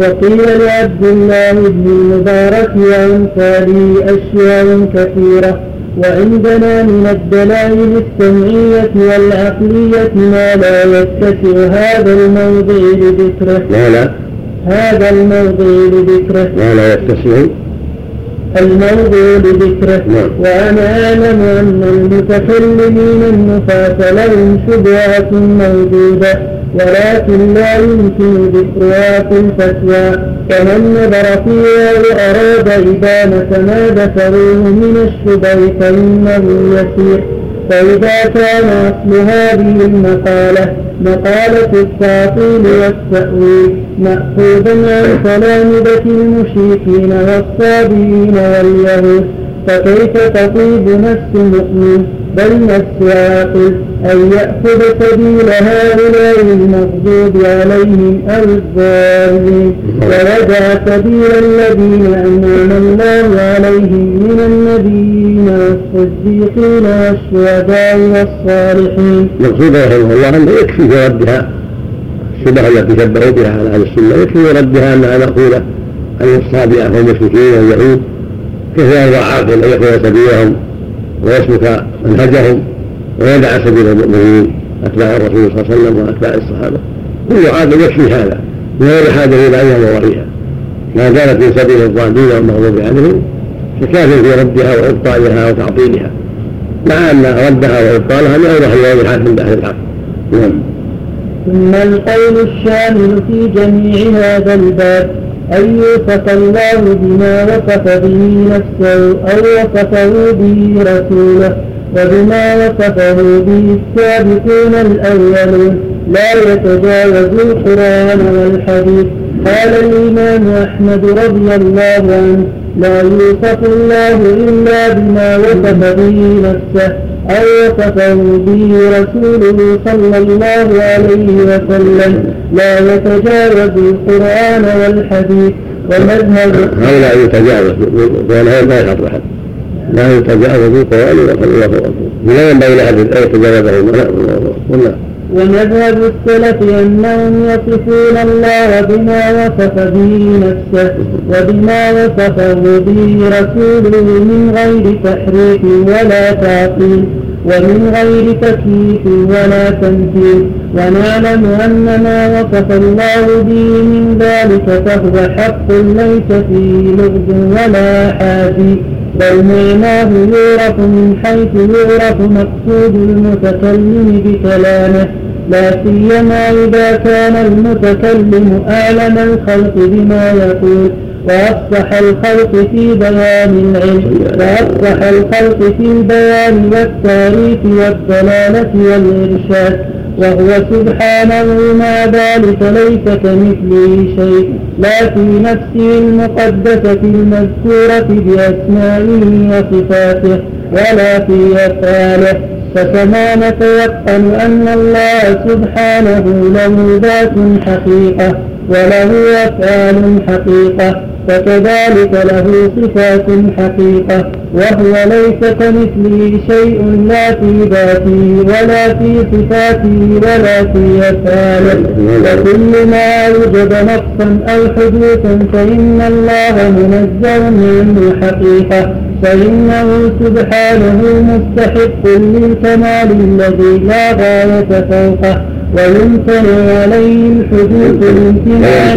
وقيل لعبد الله بن المبارك وأمثاله أشياء كثيرة وعندنا من الدلائل السمعية والعقلية ما لا يتسع هذا الموضع لذكره. لا لا. هذا الموضع لذكره. ما لا يتسع. الموضوع لذكره. نعم. وأنا أعلم أن المتكلمين النفاة لهم شبهات موجودة ولكن لا يمكن ذكرها في الفتوى. فمن نظر فيها وأراد إبانة ما ذكروه من الشبه فإنه يسير. فإذا كان أصل هذه المقالة مقالة التعطيل والتأويل مأخوذا عن تلامذة المشركين والصابئين واليهود. فكيف تطيب نفس مؤمن بل نفس عاقل؟ أن يأخذ سبيل هؤلاء المغضوب عليهم أو الضالين ويدع سبيل الذين أنعم الله عليهم من النبيين والصديقين والشهداء والصالحين. المقصود رحمه الله انه يكفي في ردها الشبهه التي شبهوا بها على أهل السنة يكفي في ردها انها مقوله عن الصابئه والمشركين واليهود. كيف عاقل أن ياخذ سبيلهم ويسلك منهجهم ويدع سبيل المؤمنين أتباع الرسول صلى الله عليه وسلم وأتباع الصحابة. كل عاقل يكفي هذا من غير حاجة إلى أن ينظر فيها ما كانت من سبيل الضالين والمغضوب عليهم فكاف في ردها وإبطالها وتعطيلها. مع أن ردها وإبطالها من اوضح الواضحات عند أهل الحق. نعم. ثم القول الشامل في جميع هذا الباب. أن يوصف الله بما وصف به نفسه أو وصفه به رسوله. وبما وصفه به السابقون الأولون. لا يتجاوز القرآن والحديث. قال الإمام أحمد رضي الله عنه لا يوصف الله إلا بما وصف به نفسه. وصفه به رسوله صلى الله عليه وسلم لا يتجاوز القرآن والحديث ومذهب هؤلاء يتجاوز ولا لا يحط احد لا يتجاوز القرآن ولا والرسول لا ينبغي لأحد أن يتجاوزه. ولا ومذهب السلف أنهم يصفون الله بما وصف به نفسه وبما وصفه به رسوله من غير تحريف ولا تعطيل ومن غير تكييف ولا تمثيل ونعلم أن ما وصف الله به من ذلك فهو حق ليس فيه لغز ولا حاجي. بل معناه يعرف من حيث يعرف مقصود المتكلم بكلامه لا سيما إذا كان المتكلم أعلم الخلق بما يقول وأفصح الخلق في بيان العلم وأفصح الخلق في البيان والتعريف والدلالة والإرشاد. وهو سبحانه مع ذلك ليس كمثله شيء. لا في نفسه المقدسة المذكورة بأسمائه وصفاته ولا في أفعاله. فكما نتيقن أن الله سبحانه له ذات حقيقة وله أفعال حقيقة. فكذلك له صفات حقيقة وهو ليس كمثله شيء لا في ذاته ولا في صفاته ولا في أفعاله. وكل ما أوجب نقصا أو حدوثا فإن الله منزه عنه حقيقة فإنه سبحانه مستحق للكمال الذي لا غاية فوقه ويمتنع عليه الحدوث الامتناع.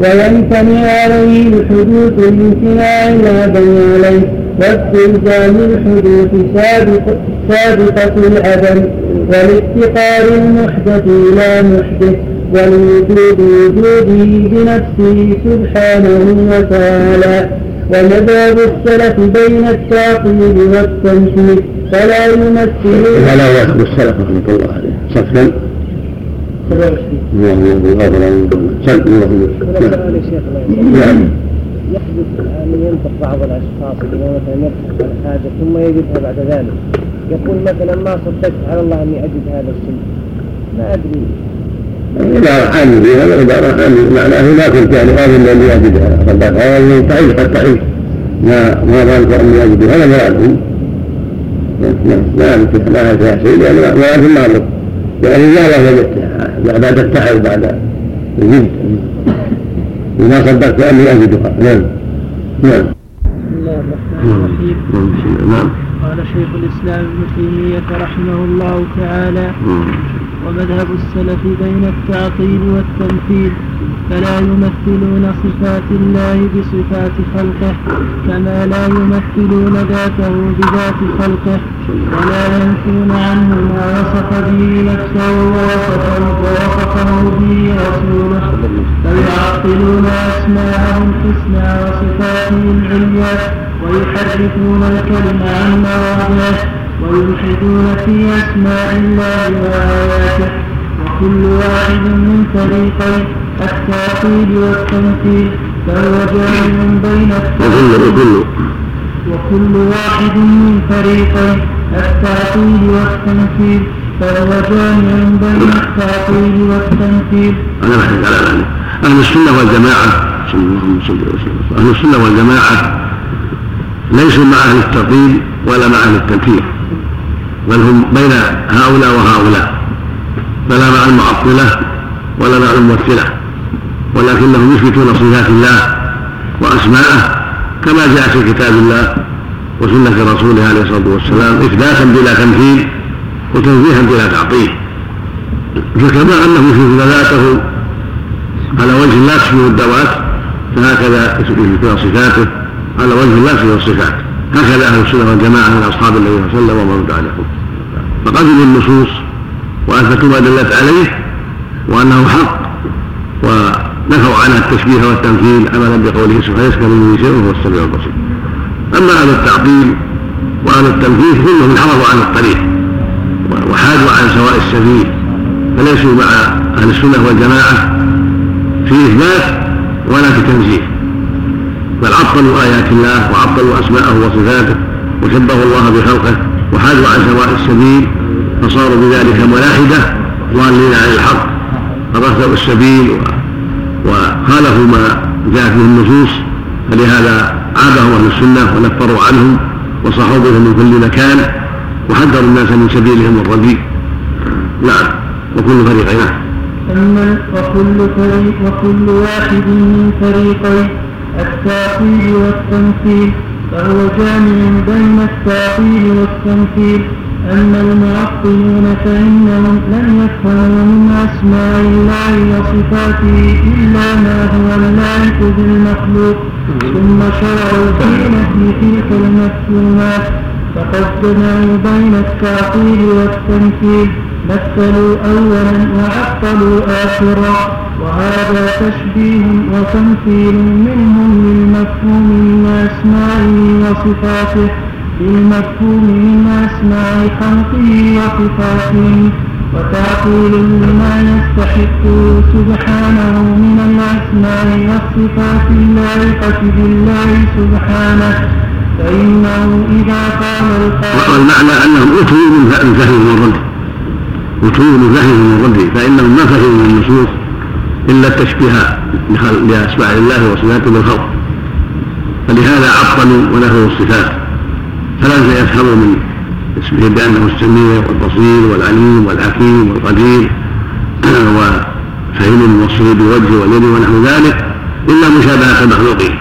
ويمتنع عليه الحدوث الامتناع لا بين عليه واستلزام الحدوث سابق سابقة العدم والافتقار المحدث إلى محدث والوجود وجوده بنفسه سبحانه وتعالى. ومذهب السلف بين التعطيل والتمثيل فلا يمثل هذا هو السلف رحمة الله عليه. صفا اللهم غفر سل اللهم نعم يحدث أن ينطق بعض الأشخاص بما مثلا يبحث عن حاجة ثم يجدها بعد ذلك يقول مثلا ما صدقت على الله أني أجد هذا الشيء ما أدري عبارة عن هذا عبارة عن معناه ما كنت يعني أظن أني أجدها صدقها هذا تعيش قد تعيش ما ما ظننت أني أجد هذا ما ما ما فيها شيء لأن ما ما الماضي يعني لا وجدتها بعد التعب بعد الجد إذا صدقت أني أجدها نعم نعم بسم الله الرحمن الرحيم نعم قال شيخ الإسلام ابن تيمية رحمه الله تعالى ومذهب السلف بين التعطيل والتمثيل فلا يمثلون صفات الله بصفات خلقه كما لا يمثلون ذاته بذات خلقه ولا ينفون عنه ما وصف به نفسه ووصفه به رسوله بل يعطلون اسماءه الحسنى وصفاته العليا ويحرفون الكلم عن مواضعه. ويلحدون في أسماء الله واياته وكل واحد من فريقين التعطيل والتمثيل فهو جامع بين التعطيل وكل واحد من فريقين التعطيل والتمثيل فهو جامع بين التعطيل والتمثيل. أنا بحث على ذلك أهل السنة والجماعة أهل السنة والجماعة ليسوا مع أهل التعطيل ولا مع أهل التمثيل. بل هم بين هؤلاء وهؤلاء. فلا مع المعطلة ولا مع الممثلة ولكنهم يثبتون صفات الله وأسماءه كما جاء في كتاب الله وسنة رسوله عليه الصلاة والسلام إثباتا بلا تمثيل وتنزيها بلا تعطيل. فكما أنه يثبت ذاته على وجه لا تشبه الذوات فهكذا يثبت صفاته على وجه لا تشبه الصفات. هكذا أهل السنة والجماعة من أصحاب النبي صلى الله عليه وسلم ومن بعدهم فقبلوا النصوص وأثبتوا ما دلت عليه وأنه حق ونفوا عنها التشبيه والتمثيل عملا بقوله سبحانه ليس كمثله شيء وهو السميع البصير. أما أهل التعطيل وأهل التمثيل كلهم انحرفوا عن الطريق وحادوا عن سواء السبيل فليسوا مع أهل السنة والجماعة في إثبات ولا في تنزيه. بل عطلوا آيات الله وعطلوا أسماءه وصفاته وشبهوا الله بخلقه وحادوا عن سواء السبيل فصاروا بذلك ملاحدة ضالين عن الحق فرسلوا السبيل وخالفوا ما جاءت به النصوص فلهذا عابهم أهل السنة ونفروا عنهم وصحوا بهم من كل مكان وحذروا الناس من سبيلهم الرديء. نعم وكل فريقين أما وكل فريق وكل واحد من فريقين التعطيل والتمثيل. فهو جامع بين التعطيل والتمثيل. أما المعطلون فإنهم لم يفهموا من أسماء الله وصفاته إلا ما هو اللائق بالمخلوق. ثم شرعوا في نفي تلك المفهومات. فقد جمعوا بين التعطيل والتمثيل. مثلوا أولا وعطلوا آخرا. وهذا تشبيه وتمثيل منهم للمفهوم من أسمائه وصفاته للمفهوم من أسماء خلقه وصفاته وتعطيل لما يستحقه سبحانه من الأسماء والصفات اللائقة بالله سبحانه. فإنه إذا قال القائل والمعنى أنهم أتوا من فهمهم الرد أتوا من فهمهم الرد فإنهم ما فهموا النصوص. إلا التشبيه لأسماء الله وصفاته بالخلق. فلهذا عطلوا ونفوا الصفات. فلم يفهموا من اسمه بأنه السميع والبصير والعليم والحكيم والقدير. [clears throat] وفهم الموصول بالوجه واليد ونحو ذلك. إلا مشابهة المخلوقين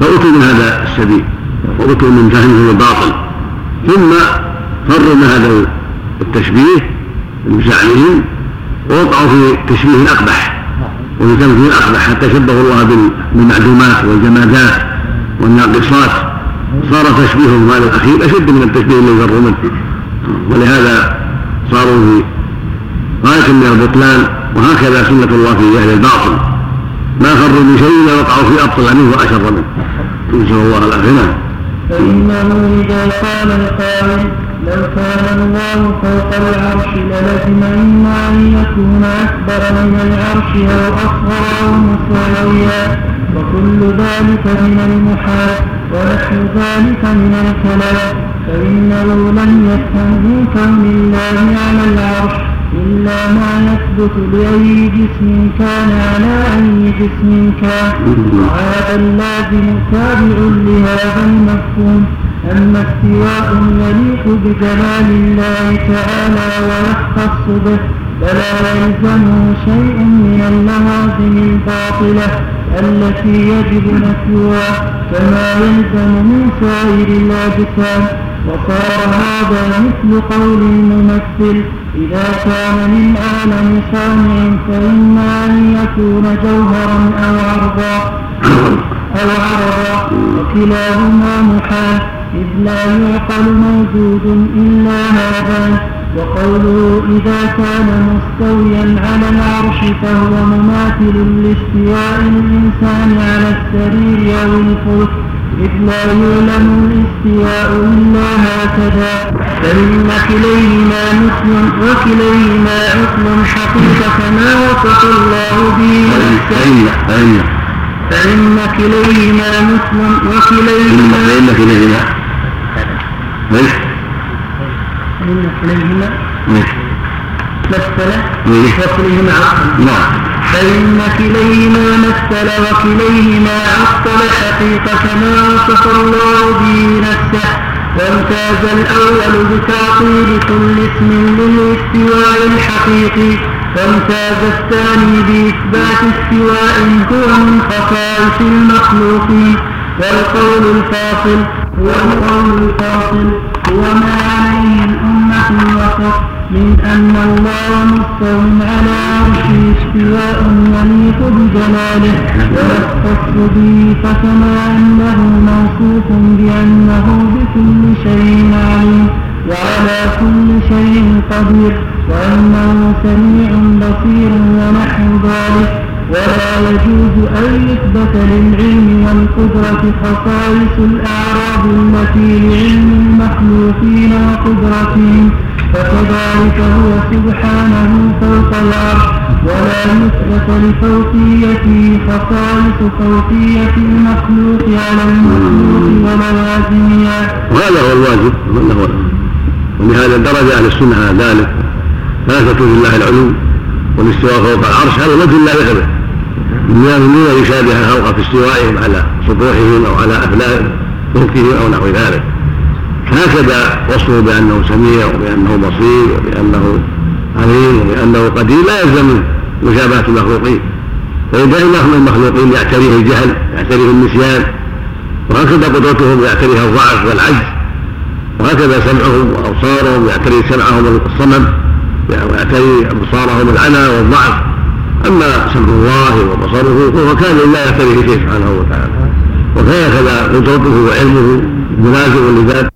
فأتوا من هذا السبيل. وأتوا من فهمه الباطل. ثم فروا من هذا التشبيه بزعمهم ووقعوا في تشبيه أقبح. وفي تمثيل أقبح حتى شبهوا الله بالمعدومات والجمادات والناقصات صار تشبيههم هذا الأخير أشد من التشبيه الذي فروا منه. ولهذا صاروا في غاية من البطلان وهكذا سنة الله في أهل الباطل. ما فروا من شيء إلا وقعوا في أبطل منه وأشر منه. نسأل الله العافية. فإنه إذا قال القائل لو كان الله فوق العرش للزم إما أن يكون أكبر من العرش أو أصغر أو مساويا. وكل ذلك من المحال ونحو ذلك من الكلام. فإنه لم يفهم من كون الله على العرش إلا ما يثبت بأي جسم كان على أي جسم كان. وهذا اللازم تابع لهذا المفهوم. أما استواء يليق بجلال الله تعالى ويختص به فلا يلزمه شيء من اللوازم الباطلة التي يجب نفيها كما يلزم من سائر الأجسام وصار هذا مثل قول الممثل إذا كان من عالم صانع فإما أن يكون جوهرا أو عرضا أو عرضا وكلاهما محال. إذ لا يعقل موجود إلا هذا وقوله إذا كان مستويا على العرش فهو مماثل لاستواء الإنسان على السرير أو الفلك. إذ لا يعلم الاستواء إلا هكذا فإن كليهما مثل وكليهما عقل حقيقة ما وصف الله به. فإن كليهما مثل وكليهما فإن كليهما فإن فإن كليهما مثل. وكليهما عقل. نعم. فإن كليهما مثل وكليهما عطل حقيقة ما وصف الله به نفسه. وامتاز الأول بتعطيل كل اسم للاستواء الحقيقي. وامتاز الثاني بإثبات استواء هو من خصائص المخلوقين والقول الفاصل. هو القول الفاصل هو ما عليه الأمة الوسط من أن الله مستو على عرشه استواء يليق بجلاله. ويختص به فكما أنه موصوف بأنه بكل شيء عليم وعلى كل شيء قدير وأنه سميع بصير ونحو ذلك. ولا يجوز أن يثبت للعلم والقدرة خصائص الأعراض التي لعلم المخلوقين وقدرتهم فكذلك هو سبحانه فوق العرش ولا يثبت لفوقيته خصائص فوقية المخلوق على المخلوق ولوازمها وهذا هو الواجب وأنه ولهذا درج أهل السنة على ذلك تكون لله العلو والاستواء فوق العرش هذا وجه لا يثبت من أن يشابه الخلق في استوائهم على سطوحهم أو على أفلاك ملكهم أو نحو ذلك. هكذا وصفه بأنه سميع وبأنه بصير وبأنه عليم وبأنه قدير لا يلزم مشابهة المخلوقين. فإذا إن المخلوقين يعتريه الجهل يعتريه النسيان وهكذا قدرتهم يعتريها الضعف والعجز وهكذا سمعهم وأبصارهم يعتري سمعهم الصمم ويعتري أبصارهم العنا والضعف. أما سمع الله وبصره فهو كان لا يعتريه شيء سبحانه وتعالى. وكان كذا قدرته وعلمه مناسب لذلك